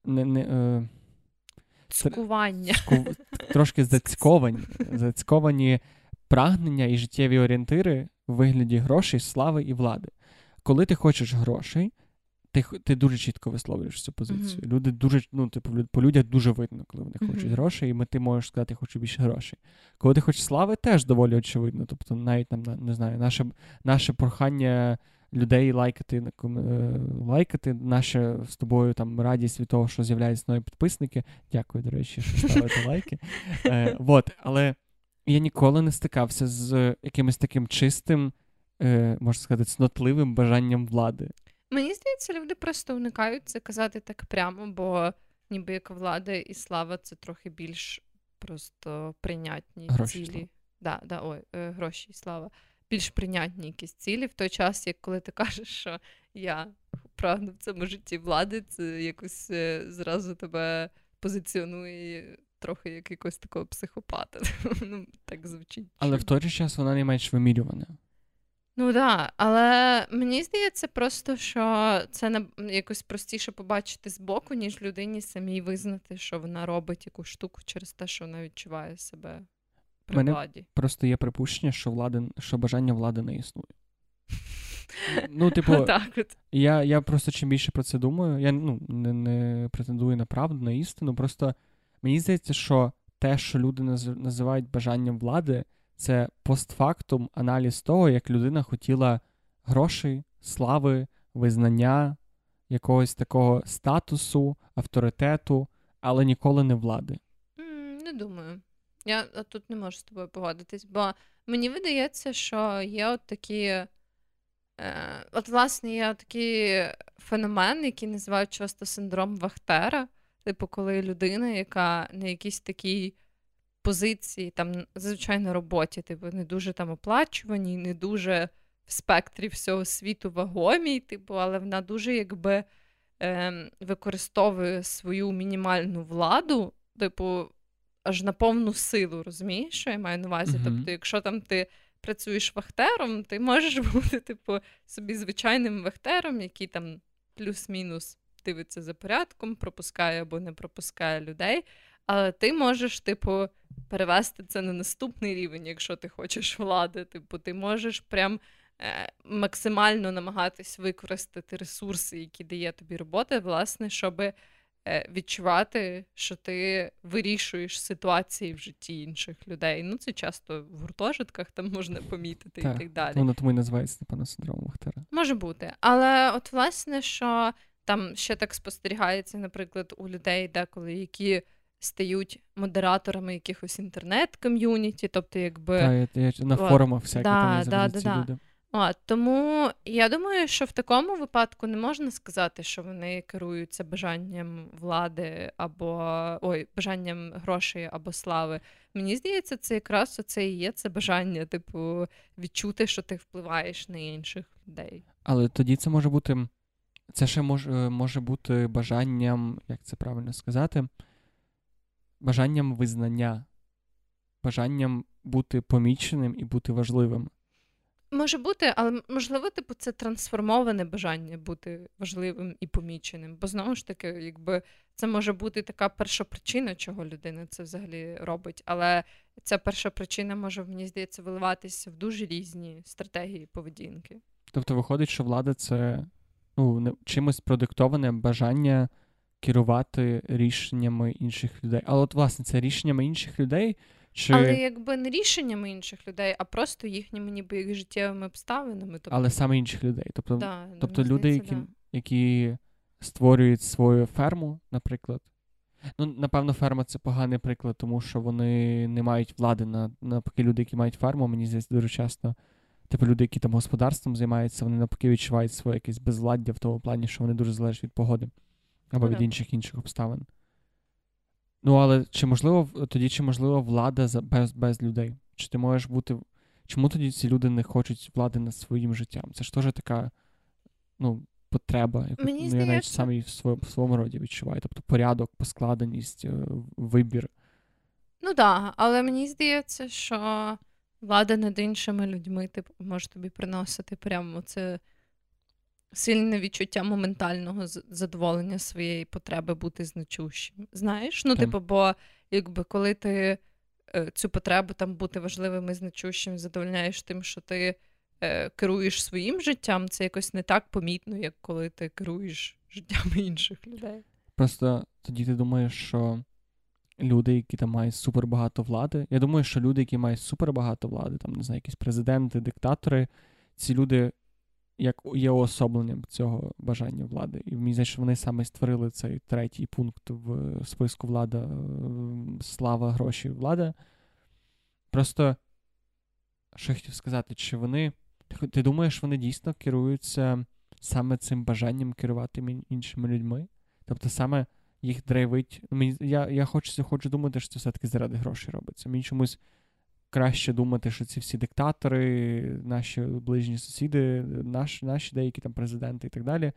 A: Не, не, е...
B: Цкування.
A: Ску... Трошки зацьковані, зацьковані прагнення і життєві орієнтири в вигляді грошей, слави і влади. Коли ти хочеш грошей, ти ти дуже чітко висловлюєш цю позицію. Mm-hmm. Люди дуже, ну, типу, по людях дуже видно, коли вони хочуть mm-hmm. грошей, і ми ти можеш сказати, я хочу більше грошей. Коли ти хочеш слави, теж доволі очевидно. Тобто, навіть там не знаю, наше наше прохання людей лайкати е, лайкати, наша з тобою там радість від того, що з'являються нові підписники. Дякую, до речі, що ставите лайки. Е, вот, Але я ніколи не стикався з якимось таким чистим, е, можна сказати, цнотливим бажанням влади.
B: Мені здається, люди просто уникають це казати так прямо, бо ніби як влада і слава це трохи більш просто прийнятні
A: гроші,
B: цілі. Да, да, ой, е, Гроші і слава. Більш прийнятні якісь цілі в той час, як коли ти кажеш, що я прагну в цьому житті влади, це якось е, зразу тебе позиціонує трохи як якогось такого психопата. ну, Так звучить.
A: Але в той же час вона не менш вимірювана.
B: Ну так, да, але мені здається, просто що це на якось простіше побачити збоку, ніж людині самій визнати, що вона робить якусь штуку через те, що вона відчуває себе при Мене владі.
A: Просто є припущення, що влади, що бажання влади не існує. Ну, типу,
B: так от.
A: я я просто чим більше про це думаю, я ну, не не претендую на правду, на істину. Просто мені здається, що те, що люди називають бажанням влади, це постфактум аналіз того, як людина хотіла грошей, слави, визнання, якогось такого статусу, авторитету, але ніколи не влади.
B: Не думаю. Я тут не можу з тобою погодитись, бо мені видається, що є от такі. Е, от, власне, є такий феномен, який називають часто синдром Вахтера. Типу, коли людина, яка на якійсь такій позиції, там зазвичай на роботі, типу, не дуже там оплачувані, не дуже в спектрі всього світу вагомі, типу, але вона дуже якби е, використовує свою мінімальну владу, типу, аж на повну силу, розумієш, що я маю на увазі? Uh-huh. Тобто, якщо там ти працюєш вахтером, ти можеш бути, типу, собі звичайним вахтером, який там плюс-мінус дивиться за порядком, пропускає або не пропускає людей. Але ти можеш, типу, перевести це на наступний рівень, якщо ти хочеш влади. Типу, ти можеш прям е, максимально намагатись використати ресурси, які дає тобі робота, власне, щоб е, відчувати, що ти вирішуєш ситуації в житті інших людей. Ну, це часто в гуртожитках там можна помітити так, і так далі.
A: Воно тому і називається, напевно, синдром Вахтера.
B: Може бути. Але от, власне, що там ще так спостерігається, наприклад, у людей, деколи, які стають модераторами якихось інтернет-ком'юніті, тобто, якби
A: Так, я, я на форумах всяких да,
B: да, да, да. люди. А, Тому я думаю, що в такому випадку не можна сказати, що вони керуються бажанням влади або ой, бажанням грошей або слави. Мені здається, це якраз це і є це бажання, типу, відчути, що ти впливаєш на інших людей.
A: Але тоді це може бути. Це ще може, може бути бажанням, як це правильно сказати, бажанням визнання, бажанням бути поміченим і бути важливим.
B: Може бути, але можливо, типу, це трансформоване бажання бути важливим і поміченим. Бо знову ж таки, якби це може бути така перша причина, чого людина це взагалі робить. Але ця перша причина може, мені здається, виливатися в дуже різні стратегії поведінки.
A: Тобто, виходить, що влада це ну, чимось продиктоване бажання керувати рішеннями інших людей. Але от, власне, це рішеннями інших людей. Чи...
B: Але якби не рішеннями інших людей, а просто їхніми ніби їх життєвими обставинами. Тобто...
A: Але саме інших людей. Тобто
B: да,
A: тобто люди, які да. які створюють свою ферму, наприклад, Ну, напевно, ферма це поганий приклад, тому що вони не мають влади на навпаки, люди, які мають ферму, мені здається, дуже часто. Типу люди, які там господарством займаються, вони навпаки відчувають своє якесь безвладдя в тому плані, що вони дуже залежать від погоди або від інших інших обставин. Ну, але чи можливо тоді, чи можливо влада за, без без людей? Чи ти можеш бути. Чому тоді ці люди не хочуть влади над своїм життям? Це ж теж така ну, потреба, яку
B: Мені
A: ну, я навіть самі в своєму, в своєму роді відчуваю. Тобто порядок, поскладеність, е, вибір.
B: Ну так, да, але мені здається, що влада над іншими людьми типу, може тобі приносити прямо це сильне відчуття моментального задоволення своєї потреби бути значущим. Знаєш? Ну, так. типу, бо якби коли ти е, цю потребу там бути важливим і значущим задовольняєш тим, що ти е, керуєш своїм життям, це якось не так помітно, як коли ти керуєш життям інших людей.
A: Просто тоді ти думаєш, що люди, які там мають супербагато влади. Я думаю, що люди, які мають супербагато влади, там не знаю, якісь президенти, диктатори, ці люди як є уособленням цього бажання влади. І мені здається, вони саме створили цей третій пункт в списку влада, е, слава, гроші, влада. Просто що я хотів сказати, чи вони. Ти думаєш, вони дійсно керуються саме цим бажанням керувати іншими людьми? Тобто саме їх драйвить. Я я хочу хочу думати, що це все-таки заради грошей робиться. Мені чомусь краще думати, що ці всі диктатори, наші ближні сусіди, наш, наші деякі там президенти і так далі.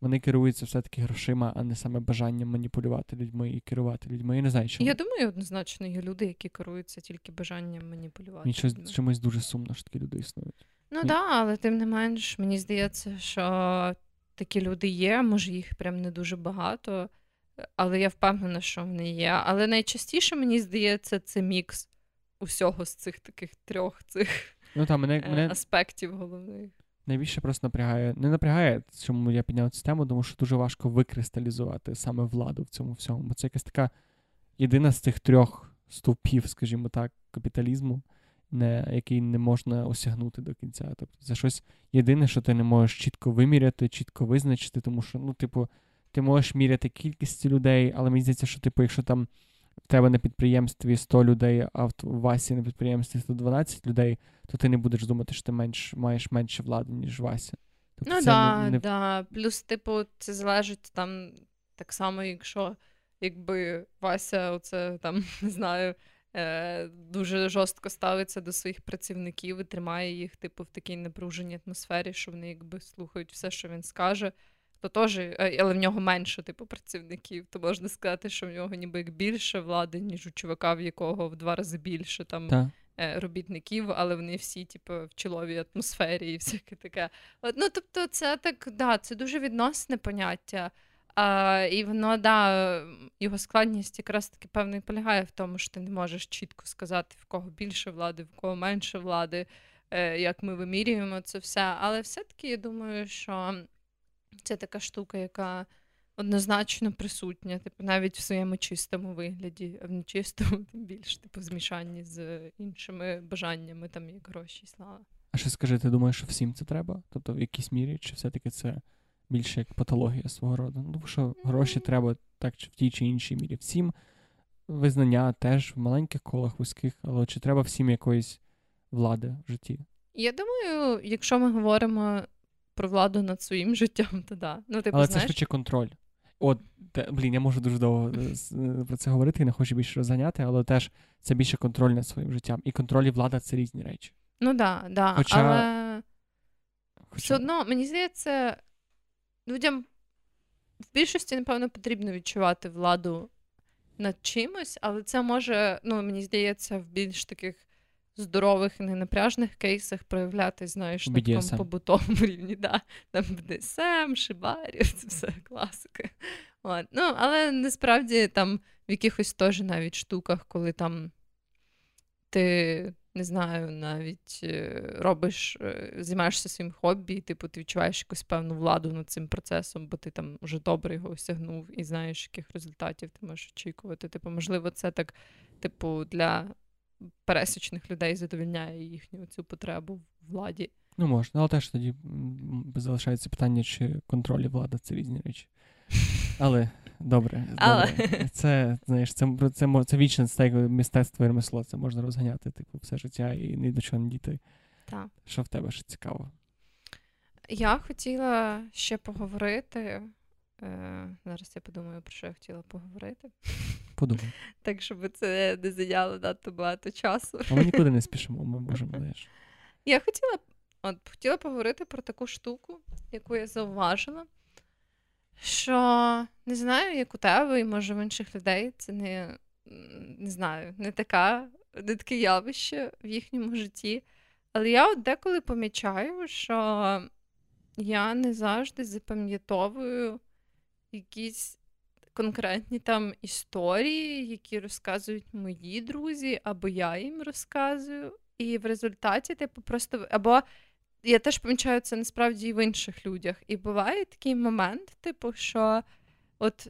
A: Вони керуються все-таки грошима, а не саме бажанням маніпулювати людьми і керувати людьми. Я не знаю, чому.
B: Я думаю, однозначно є люди, які керуються тільки бажанням маніпулювати.
A: Мені щось, чомусь дуже сумно, що такі люди існують.
B: Ну так, да, але тим не менш, мені здається, що такі люди є, може їх прям не дуже багато, але я впевнена, що вони є. Але найчастіше мені здається, це мікс усього з цих таких трьох цих
A: ну, та, мене,
B: мене... аспектів головних.
A: Найбільше просто напрягає. Не напрягає, чому я підняв цю тему, тому що дуже важко викристалізувати саме владу в цьому всьому. Бо це якась така єдина з цих трьох стовпів, скажімо так, капіталізму, не, який не можна осягнути до кінця. Тобто це щось єдине, що ти не можеш чітко виміряти, чітко визначити, тому що, ну, типу, ти можеш міряти кількість людей, але мені здається, що, типу, якщо там в тебе на підприємстві 100 людей, а в Васі на підприємстві 112 людей, то ти не будеш думати, що ти менш, маєш менше влади, ніж Вася.
B: Тобто ну не, не... да. плюс, типу, це залежить там так само, якщо якби Вася, оце там не знаю. Е, дуже жорстко ставиться до своїх працівників і тримає їх, типу, в такій напруженій атмосфері, що вони якби слухають все, що він скаже то теж, е, але в нього менше типу працівників, то можна сказати, що в нього ніби як більше влади, ніж у чувака, в якого в два рази більше там Та. Е, робітників, але вони всі, типу, в чоловій атмосфері і всяке таке. Ну, тобто, це так, да, це дуже відносне поняття. А, І воно, да, його складність якраз таки певно полягає в тому, що ти не можеш чітко сказати, в кого більше влади, в кого менше влади, е, як ми вимірюємо це все. Але все-таки я думаю, що це така штука, яка однозначно присутня, типу, навіть в своєму чистому вигляді, а в нечистому тим більш типу, в змішанні з іншими бажаннями, там як гроші слава.
A: А що скажи, ти думаєш, що всім це треба? Тобто в якійсь мірі, чи все-таки це більше як патологія свого роду? Ну, тому що гроші треба так чи в тій чи іншій мірі. Всім визнання теж в маленьких колах вузьких, але чи треба всім якоїсь влади в житті?
B: Я думаю, якщо ми говоримо про владу над своїм життям, то да. Ну, типу,
A: Але
B: знаєш...
A: це швидше контроль. От, те, блін, я можу дуже довго е, е, про це говорити і не хочу більше розганяти, але теж це більше контроль над своїм життям. І контроль і влада це різні речі.
B: Ну да, да. Хоча... Але Хоча... все одно, мені здається, людям в більшості, напевно, потрібно відчувати владу над чимось, але це може, ну, мені здається, в більш таких здорових і ненапряжних кейсах проявляти, знаєш, на такому побутовому рівні. Да. Там БДСМ, шибарів, це все класика. От. Ну, Але насправді там в якихось теж навіть штуках, коли там ти. Не знаю, навіть е, робиш, е, займаєшся своїм хобі, і типу, ти відчуваєш якусь певну владу над цим процесом, бо ти там вже добре його осягнув і знаєш, яких результатів ти можеш очікувати. Типу, можливо, це так, типу, для пересічних людей задовільняє їхню цю потребу в владі.
A: Ну, можна, але теж тоді залишається питання, чи контроль і влада це різні речі. Але добре.
B: Але...
A: добре. Це знаєш, це це, це, це вічне це як мистецтво і ремесло. Це можна розганяти типу, все життя і ні до чого не дійти.
B: Так.
A: Що в тебе ще цікаво?
B: Я хотіла ще поговорити. Е, Зараз я подумаю, про що я хотіла поговорити.
A: Подумай.
B: Так, щоб це не зайняло надто багато часу.
A: А ми нікуди не спішимо, ми можемо знаєш.
B: Я хотіла от, хотіла поговорити про таку штуку, яку я зауважила. Що не знаю, як у тебе, і може в інших людей це не не знаю, не така, не таке явище в їхньому житті. Але я от деколи помічаю, що я не завжди запам'ятовую якісь конкретні там історії, які розказують мої друзі, або я їм розказую. І в результаті, типу, просто або я теж помічаю це насправді і в інших людях. І буває такий момент, типу, що от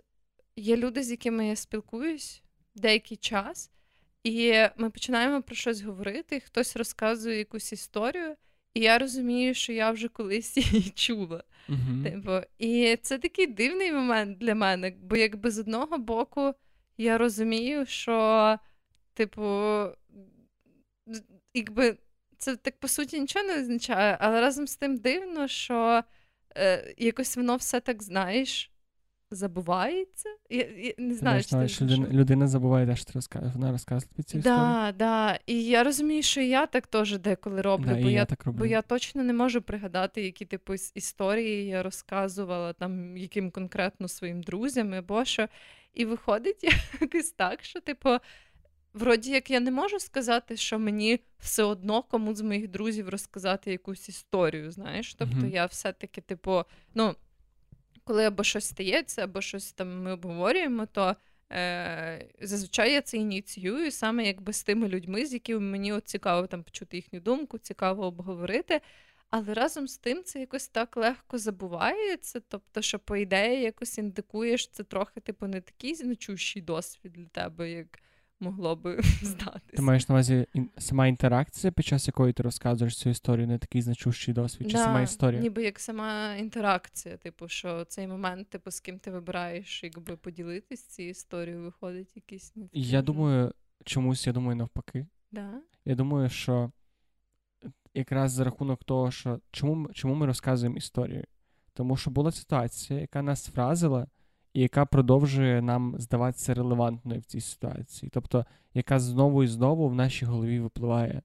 B: є люди, з якими я спілкуюсь деякий час, і ми починаємо про щось говорити, хтось розказує якусь історію, і я розумію, що я вже колись її чула.
A: Uh-huh.
B: Типу, І це такий дивний момент для мене, бо якби з одного боку я розумію, що, типу, якби це так по суті нічого не означає, але разом з тим дивно, що е, якось воно все так знаєш. Забувається? Я, я Не знаю,
A: що, що людина, людина забуває, те, що ти розказуєш. Вона розказує тобі цю історію.
B: Да, да. І я розумію, що я так теж деколи роблю,
A: да,
B: бо
A: я,
B: я
A: так роблю.
B: бо я точно не можу пригадати, які типу історії я розказувала там яким конкретно своїм друзям або що. І виходить якось так, що, типу, вроді як я не можу сказати, що мені все одно кому з моїх друзів розказати якусь історію, знаєш. Тобто mm-hmm. я все-таки, типу, ну, коли або щось стається, або щось там ми обговорюємо, то е, зазвичай я це ініціюю саме якби з тими людьми, з якими мені от цікаво там почути їхню думку, цікаво обговорити. Але разом з тим це якось так легко забувається. Тобто, що, по ідеї, якось індикуєш, це трохи, типу, не такий значущий досвід для тебе, як могло би здатися.
A: Ти маєш на увазі сама інтеракція, під час якої ти розказуєш цю історію, не такий значущий досвід, чи
B: да,
A: сама історія?
B: Ніби як сама інтеракція, типу, що цей момент, типу, з ким ти вибираєш, якби поділитись цією історією, виходить якийсь не
A: Я думаю, чомусь я думаю навпаки.
B: Да?
A: Я думаю, що якраз за рахунок того, що чому, чому ми розказуємо історію? Тому що була ситуація, яка нас вразила і яка продовжує нам здаватися релевантною в цій ситуації, тобто, яка знову і знову в нашій голові випливає.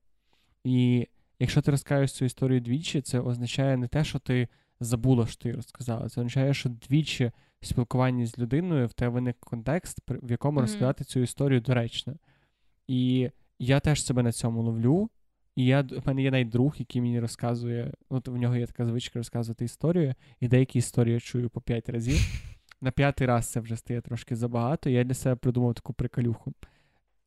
A: І якщо ти розкажеш цю історію двічі, це означає не те, що ти забула, що ти розказала. Це означає, що двічі в спілкуванні з людиною в тебе виник контекст, в якому mm-hmm. розказати цю історію доречно. І я теж себе на цьому ловлю. І я, в мене є навіть друг, який мені розказує, от в нього є така звичка розказувати історію, і деякі історії я чую по п'ять разів на п'ятий раз це вже стає трошки забагато. Я для себе придумав таку приколюху.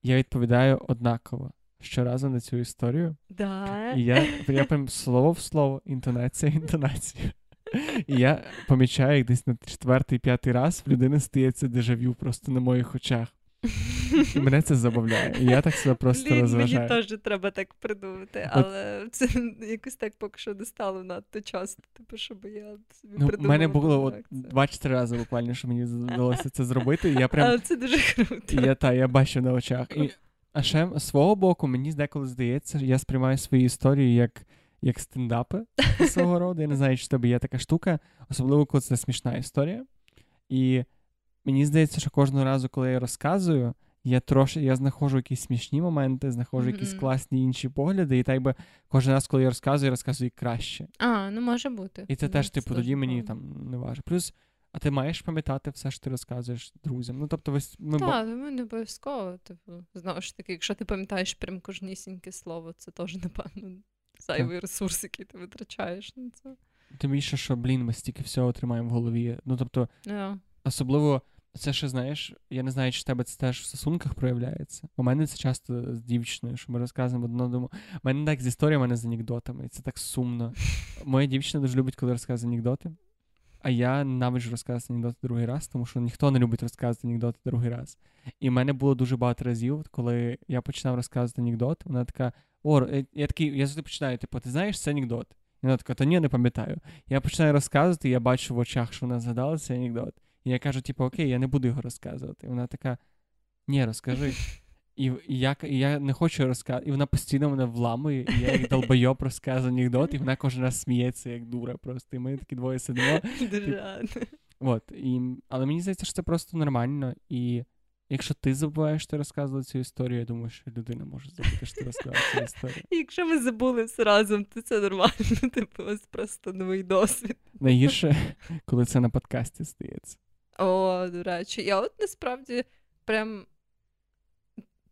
A: Я відповідаю однаково щоразу на цю історію.
B: Да.
A: І я я прям слово в слово, інтонація, інтонація. І я помічаю, як десь на четвертий-п'ятий раз в людини стається дежавю просто на моїх очах. Мене це забавляє. Я так себе просто
B: Блін,
A: розважаю.
B: Мені теж треба так придумати, але От... це якось так поки що не стало надто часто, типу, щоб я собі ну, придумала.
A: У мене було от два-чотири рази буквально, що мені вдалося це зробити. Я прям...
B: Але це дуже круто.
A: Я та, я бачу на очах. І... А ще з свого боку, мені деколи здається, я сприймаю свої історії як. Як стендапи свого роду. Я не знаю, чи в тебе є така штука, особливо коли це смішна історія. І мені здається, що кожного разу, коли я розказую, я трошки я знаходжу якісь смішні моменти, знаходжу mm-hmm. якісь класні інші погляди, і так би кожен раз, коли я розказую, я розказую краще.
B: А, ну може бути.
A: І це mm-hmm. теж, типу, тоді мені там не важко. Плюс, а ти маєш пам'ятати все, що ти розказуєш друзям. Ну, тобто, весь
B: ми Так, бо... не обов'язково. Типу, знову ж таки, якщо ти пам'ятаєш прям кожнісіньке слово, це теж, напевно, зайвий ресурс, який ти витрачаєш на це.
A: Тим більше, що, блін, ми стільки всього тримаємо в голові. Ну, тобто,
B: yeah.
A: особливо. Це ще знаєш, я не знаю, чи в тебе це теж в стосунках проявляється. У мене це часто з дівчиною, що ми розказуємо одно одному. У мене так з історіями, а не з анекдотами. І це так сумно. Моя дівчина дуже любить, коли розказує анекдоти. А я навіжу розказувати анекдоти другий раз, тому що ніхто не любить розказувати анекдоти другий раз. І в мене було дуже багато разів, коли я починав розказувати анекдот, вона така: О, е, я такий, я завжди починаю, типу, ти знаєш, це анекдот. І вона така, та ні, не пам'ятаю. Я починаю розказувати, і я бачу в очах, що вона згадала цей анекдот. І я кажу, типу, окей, я не буду його розказувати. І вона така: ні, розкажи. І, я і я не хочу розказати. І вона постійно мене вламує, і я як долбойоб розказую анекдот, і вона кожен раз сміється, як дура просто. І ми такі двоє сидимо. От, і, Але мені здається, що це просто нормально. І якщо ти забуваєш, що ти розказувала цю історію, я думаю, що людина може забути, що ти розказала цю історію.
B: Якщо ми забули все разом, то це нормально. Типу, ось просто новий досвід.
A: Найгірше, коли це на подкасті стається.
B: О, до речі, я от насправді прям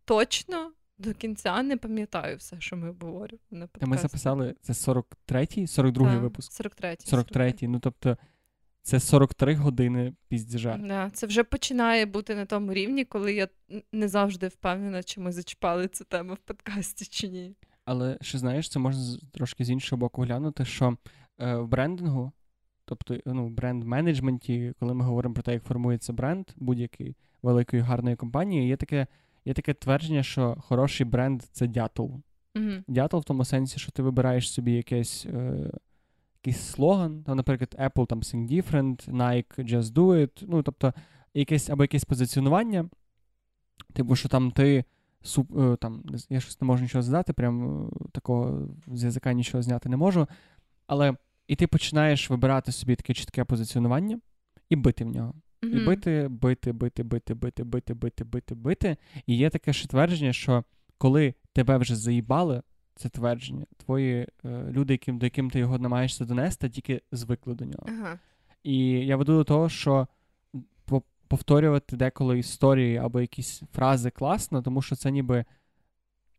B: точно до кінця не пам'ятаю все, що ми обговорювали на подкасті.
A: Ми записали це 43-й, 42-й випуск.
B: 43-й.
A: 43-й, ну тобто. Це 43 години піздіжа.
B: Да, Це вже починає бути на тому рівні, коли я не завжди впевнена, чи ми зачіпали цю тему в подкасті чи ні.
A: Але ще знаєш, це можна трошки з іншого боку глянути, що е, в брендингу, тобто ну, в бренд-менеджменті, коли ми говоримо про те, як формується бренд будь-якої великої гарної компанії, є таке є таке твердження, що хороший бренд це дятел.
B: Mm-hmm.
A: Дятел в тому сенсі, що ти вибираєш собі якесь. Е, якийсь слоган, там, наприклад, Apple там Think Different, Nike Just Do It, ну, тобто, якесь або якесь позиціонування, типу, що там ти суп, е, там, я щось не можу нічого задати, прям е, такого з язика нічого зняти не можу. Але і ти починаєш вибирати собі таке чітке позиціонування і бити в нього.
B: Mm-hmm.
A: І бити, бити, бити, бити, бити, бити, бити, бити, бити. І є таке ще твердження, що коли тебе вже заїбали, це твердження. Твої е, люди, яким, до яким ти його намагаєшся донести, тільки звикли до нього.
B: Ага.
A: І я веду до того, що повторювати деколи історії або якісь фрази класно, тому що це ніби.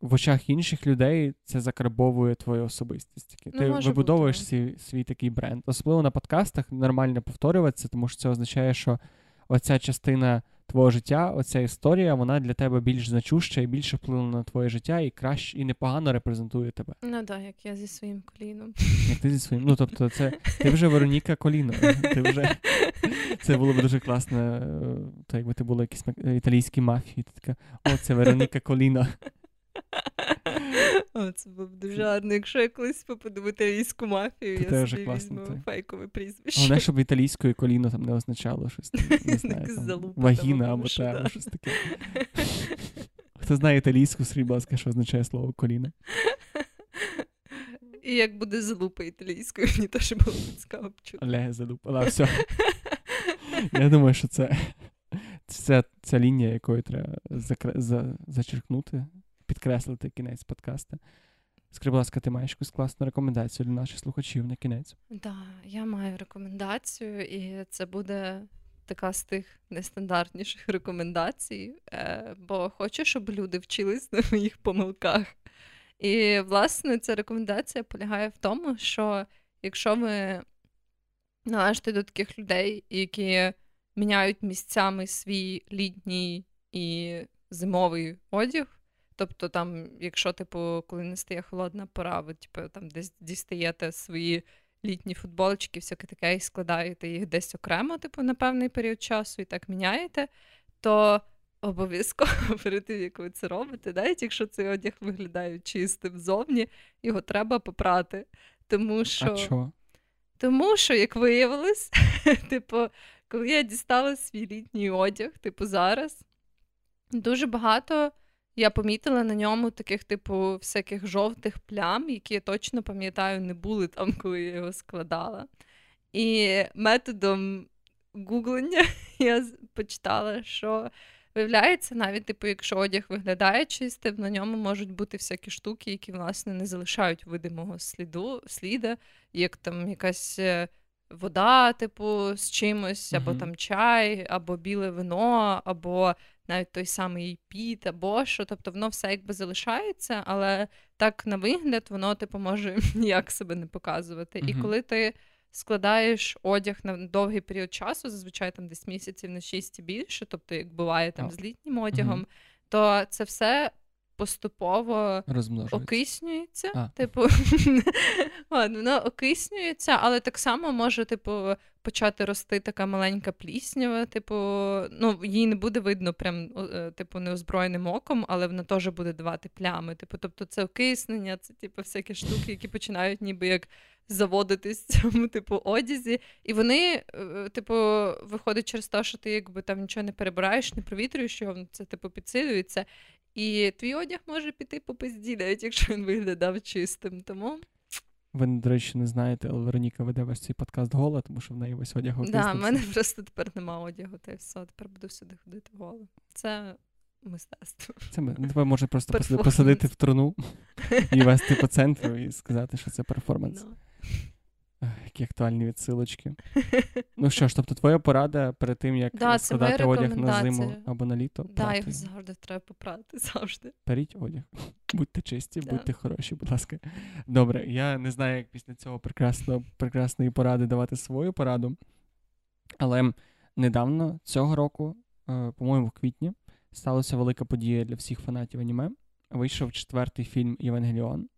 A: В очах інших людей це закарбовує твою особистість. Ну, Ти вибудовуєш свій, свій такий бренд. Особливо на подкастах нормально повторюватися, тому що це означає, що оця частина твого життя, оця історія, вона для тебе більш значуща і більше вплинула на твоє життя і краще і непогано репрезентує тебе.
B: Ну так, як я зі своїм коліном.
A: Як ти зі своїм. Ну тобто, це ти вже Вероніка Коліно. Ти вже це було б дуже класно. Е, то якби ти була якісь італійські мафії, ти така, о, це Вероніка Коліно.
B: О, Це було б дуже гарно. Якщо я колись попаду в італійську мафію,
A: то
B: я собі класно, візьму фейкове прізвище.
A: Головне, щоб італійською коліно там не означало щось. Не знаю, там, Вагіна або та, щось таке. Хто знає італійську, скажіть, будь ласка, що означає слово коліно?
B: І як буде залупа італійською, мені теж було цікаво почути.
A: Олег залупа, да, все. Я думаю, що це ця, ця лінія, якою треба закр... за... зачеркнути підкреслити кінець подкасту. Скажи, будь ласка, ти маєш якусь класну рекомендацію для наших слухачів на кінець?
B: Так, да, я маю рекомендацію, і це буде така з тих нестандартніших рекомендацій, е, бо хочу, щоб люди вчились на моїх помилках. І, власне, ця рекомендація полягає в тому, що якщо ви належите до таких людей, які міняють місцями свій літній і зимовий одяг, Тобто, там, якщо, типу, коли не стає холодна пора, ви типу, там десь дістаєте свої літні футболочки, всяке таке, і складаєте їх десь окремо, типу, на певний період часу і так міняєте, то обов'язково перед тим, як ви це робите, навіть якщо цей одяг виглядає чистим зовні, його треба попрати. Тому що,
A: а чого?
B: Тому що, як виявилось, типу, коли я дістала свій літній одяг, типу, зараз дуже багато я помітила на ньому таких, типу, всяких жовтих плям, які я точно пам'ятаю, не були там, коли я його складала. І методом гуглення я почитала, що виявляється, навіть, типу, якщо одяг виглядає чистим, на ньому можуть бути всякі штуки, які, власне, не залишають видимого сліду, сліда, як там якась. Е, вода, типу, з чимось, або uh-huh. там чай, або біле вино, або навіть той самий піт або що, тобто воно все якби залишається, але так на вигляд воно типу може ніяк себе не показувати. Mm-hmm. І коли ти складаєш одяг на довгий період часу, зазвичай там десь місяців на шість і більше, тобто як буває там oh. з літнім одягом, mm-hmm. то це все поступово окиснюється. А. Типу, воно окиснюється, але так само може, типу, почати рости така маленька пліснява. Типу, ну, їй не буде видно прям, е, типу, неозброєним оком, але вона теж буде давати плями. Типу, тобто це окиснення, це типу всякі штуки, які починають ніби як заводитись в цьому типу одязі. І вони, е, типу, виходить через те, що ти якби там нічого не перебираєш, не провітрюєш його, це типу підсилюється. І твій одяг може піти по пизді, навіть якщо він виглядав чистим. Тому.
A: Ви, до речі, не знаєте, але Вероніка веде весь цей подкаст гола, тому що в неї весь одяг
B: Так, да, в мене просто тепер нема одягу, та й все, тепер буду всюди ходити голо. Це мистецтво.
A: Це ми тебе може просто посадити в труну і вести по центру і сказати, що це перформанс. No. Які актуальні відсилочки. Ну що ж, тобто твоя порада перед тим, як да, складати одяг на зиму або на літо. Так,
B: да, його завжди треба попрати. завжди.
A: Періть одяг. Будьте чисті, да. будьте хороші, будь ласка. Добре, я не знаю, як після цього прекрасно, прекрасної поради давати свою пораду. Але недавно цього року, е, по-моєму, в квітні, сталася велика подія для всіх фанатів аніме. Вийшов четвертий фільм Євангеліон.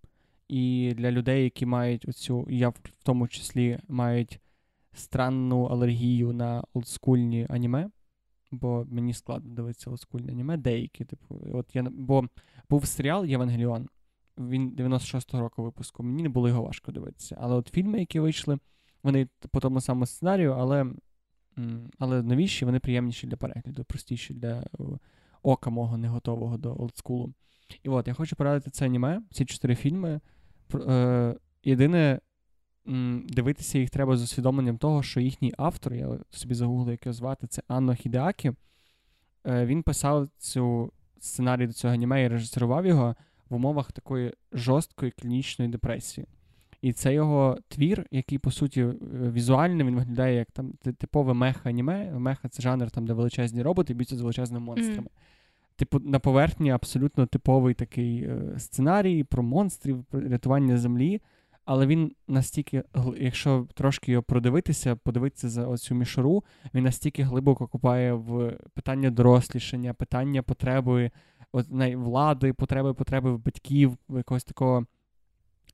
A: І для людей, які мають оцю, я в тому числі мають странну алергію на олдскульні аніме, бо мені складно дивитися олдскульні аніме, деякі, типу, от я бо був серіал Євангеліон, він 96-го року випуску. Мені не було його важко дивитися. Але от фільми, які вийшли, вони по тому самому сценарію, але але новіші, вони приємніші для перегляду, простіші для ока мого не готового до олдскулу. І от я хочу порадити це аніме, ці чотири фільми. Е, Єдине, дивитися їх треба з усвідомленням того, що їхній автор, я собі загуглив, як його звати, це Анно Хідеакі. Е, Він писав цю сценарій до цього аніме і режисерував його в умовах такої жорсткої клінічної депресії. І це його твір, який, по суті, е, візуально він виглядає як там типове меха-аніме. Меха це жанр, там, де величезні роботи б'ються з величезними монстрами. Mm типу, на поверхні абсолютно типовий такий е, сценарій про монстрів, про рятування землі. Але він настільки, якщо трошки його продивитися, подивитися за оцю мішуру, він настільки глибоко купає в питання дорослішання, питання потреби от, влади, потреби потреби в батьків, якогось такого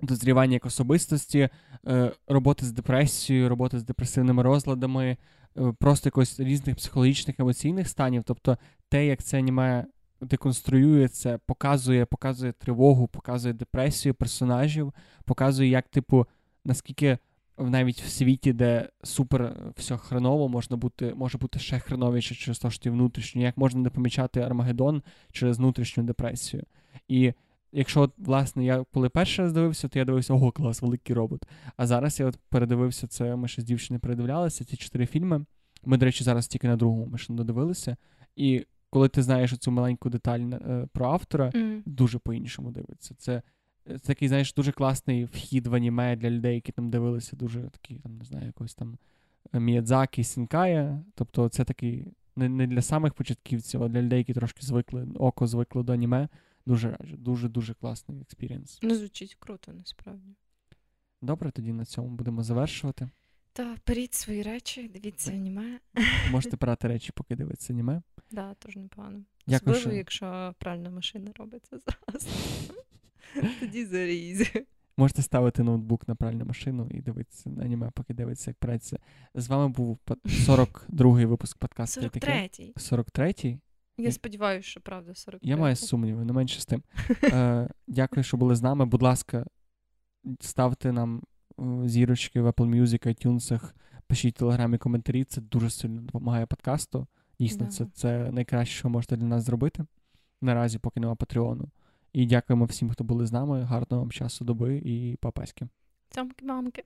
A: дозрівання як особистості, е, роботи з депресією, роботи з депресивними розладами, е, просто якось різних психологічних емоційних станів. Тобто те, як це аніме деконструює це, показує, показує тривогу, показує депресію персонажів, показує, як, типу, наскільки навіть в світі, де супер все хреново, можна бути, може бути ще хреновіше через те, що ти внутрішньо, як можна не помічати Армагеддон через внутрішню депресію. І якщо, власне, я коли перший раз дивився, то я дивився, ого, клас, великий робот. А зараз я от передивився це, ми ще з дівчиною передивлялися, ці чотири фільми. Ми, до речі, зараз тільки на другому ми ще не додивилися. І коли ти знаєш цю маленьку деталь е, про автора, мм. дуже по-іншому дивиться. Це це такий, знаєш, дуже класний вхід в аніме для людей, які там дивилися, дуже такий, там, не знаю, якось там е, Міядзакі, Сінкая. Тобто, це такий не не для самих початківців, а для людей, які трошки звикли, око звикло до аніме. Дуже раджу. Дуже-дуже класний experience.
B: Ну, звучить круто, насправді.
A: Добре, тоді на цьому будемо завершувати.
B: Та беріть свої речі, дивіться аніме.
A: Можете брати речі, поки дивиться аніме.
B: Да, теж непогано. Дякую, Особливо, що... якщо пральна машина робиться зараз. Тоді зарізь.
A: Можете ставити ноутбук на пральну машину і дивитися на аніме, поки дивиться, як прається. З вами був 42-й випуск подкасту.
B: 43-й.
A: 43-й?
B: Я сподіваюся, що правда 43
A: Я маю сумніви, не менше з тим. Е, Дякую, що були з нами. Будь ласка, ставте нам зірочки в Apple Music, iTunes, пишіть в телеграмі коментарі. Це дуже сильно допомагає подкасту. Дійсно, да. це це найкраще, що можете для нас зробити. Наразі, поки нема Патреону. І дякуємо всім, хто були з нами. Гарного вам часу доби і папаськи.
B: Цямки-мамки.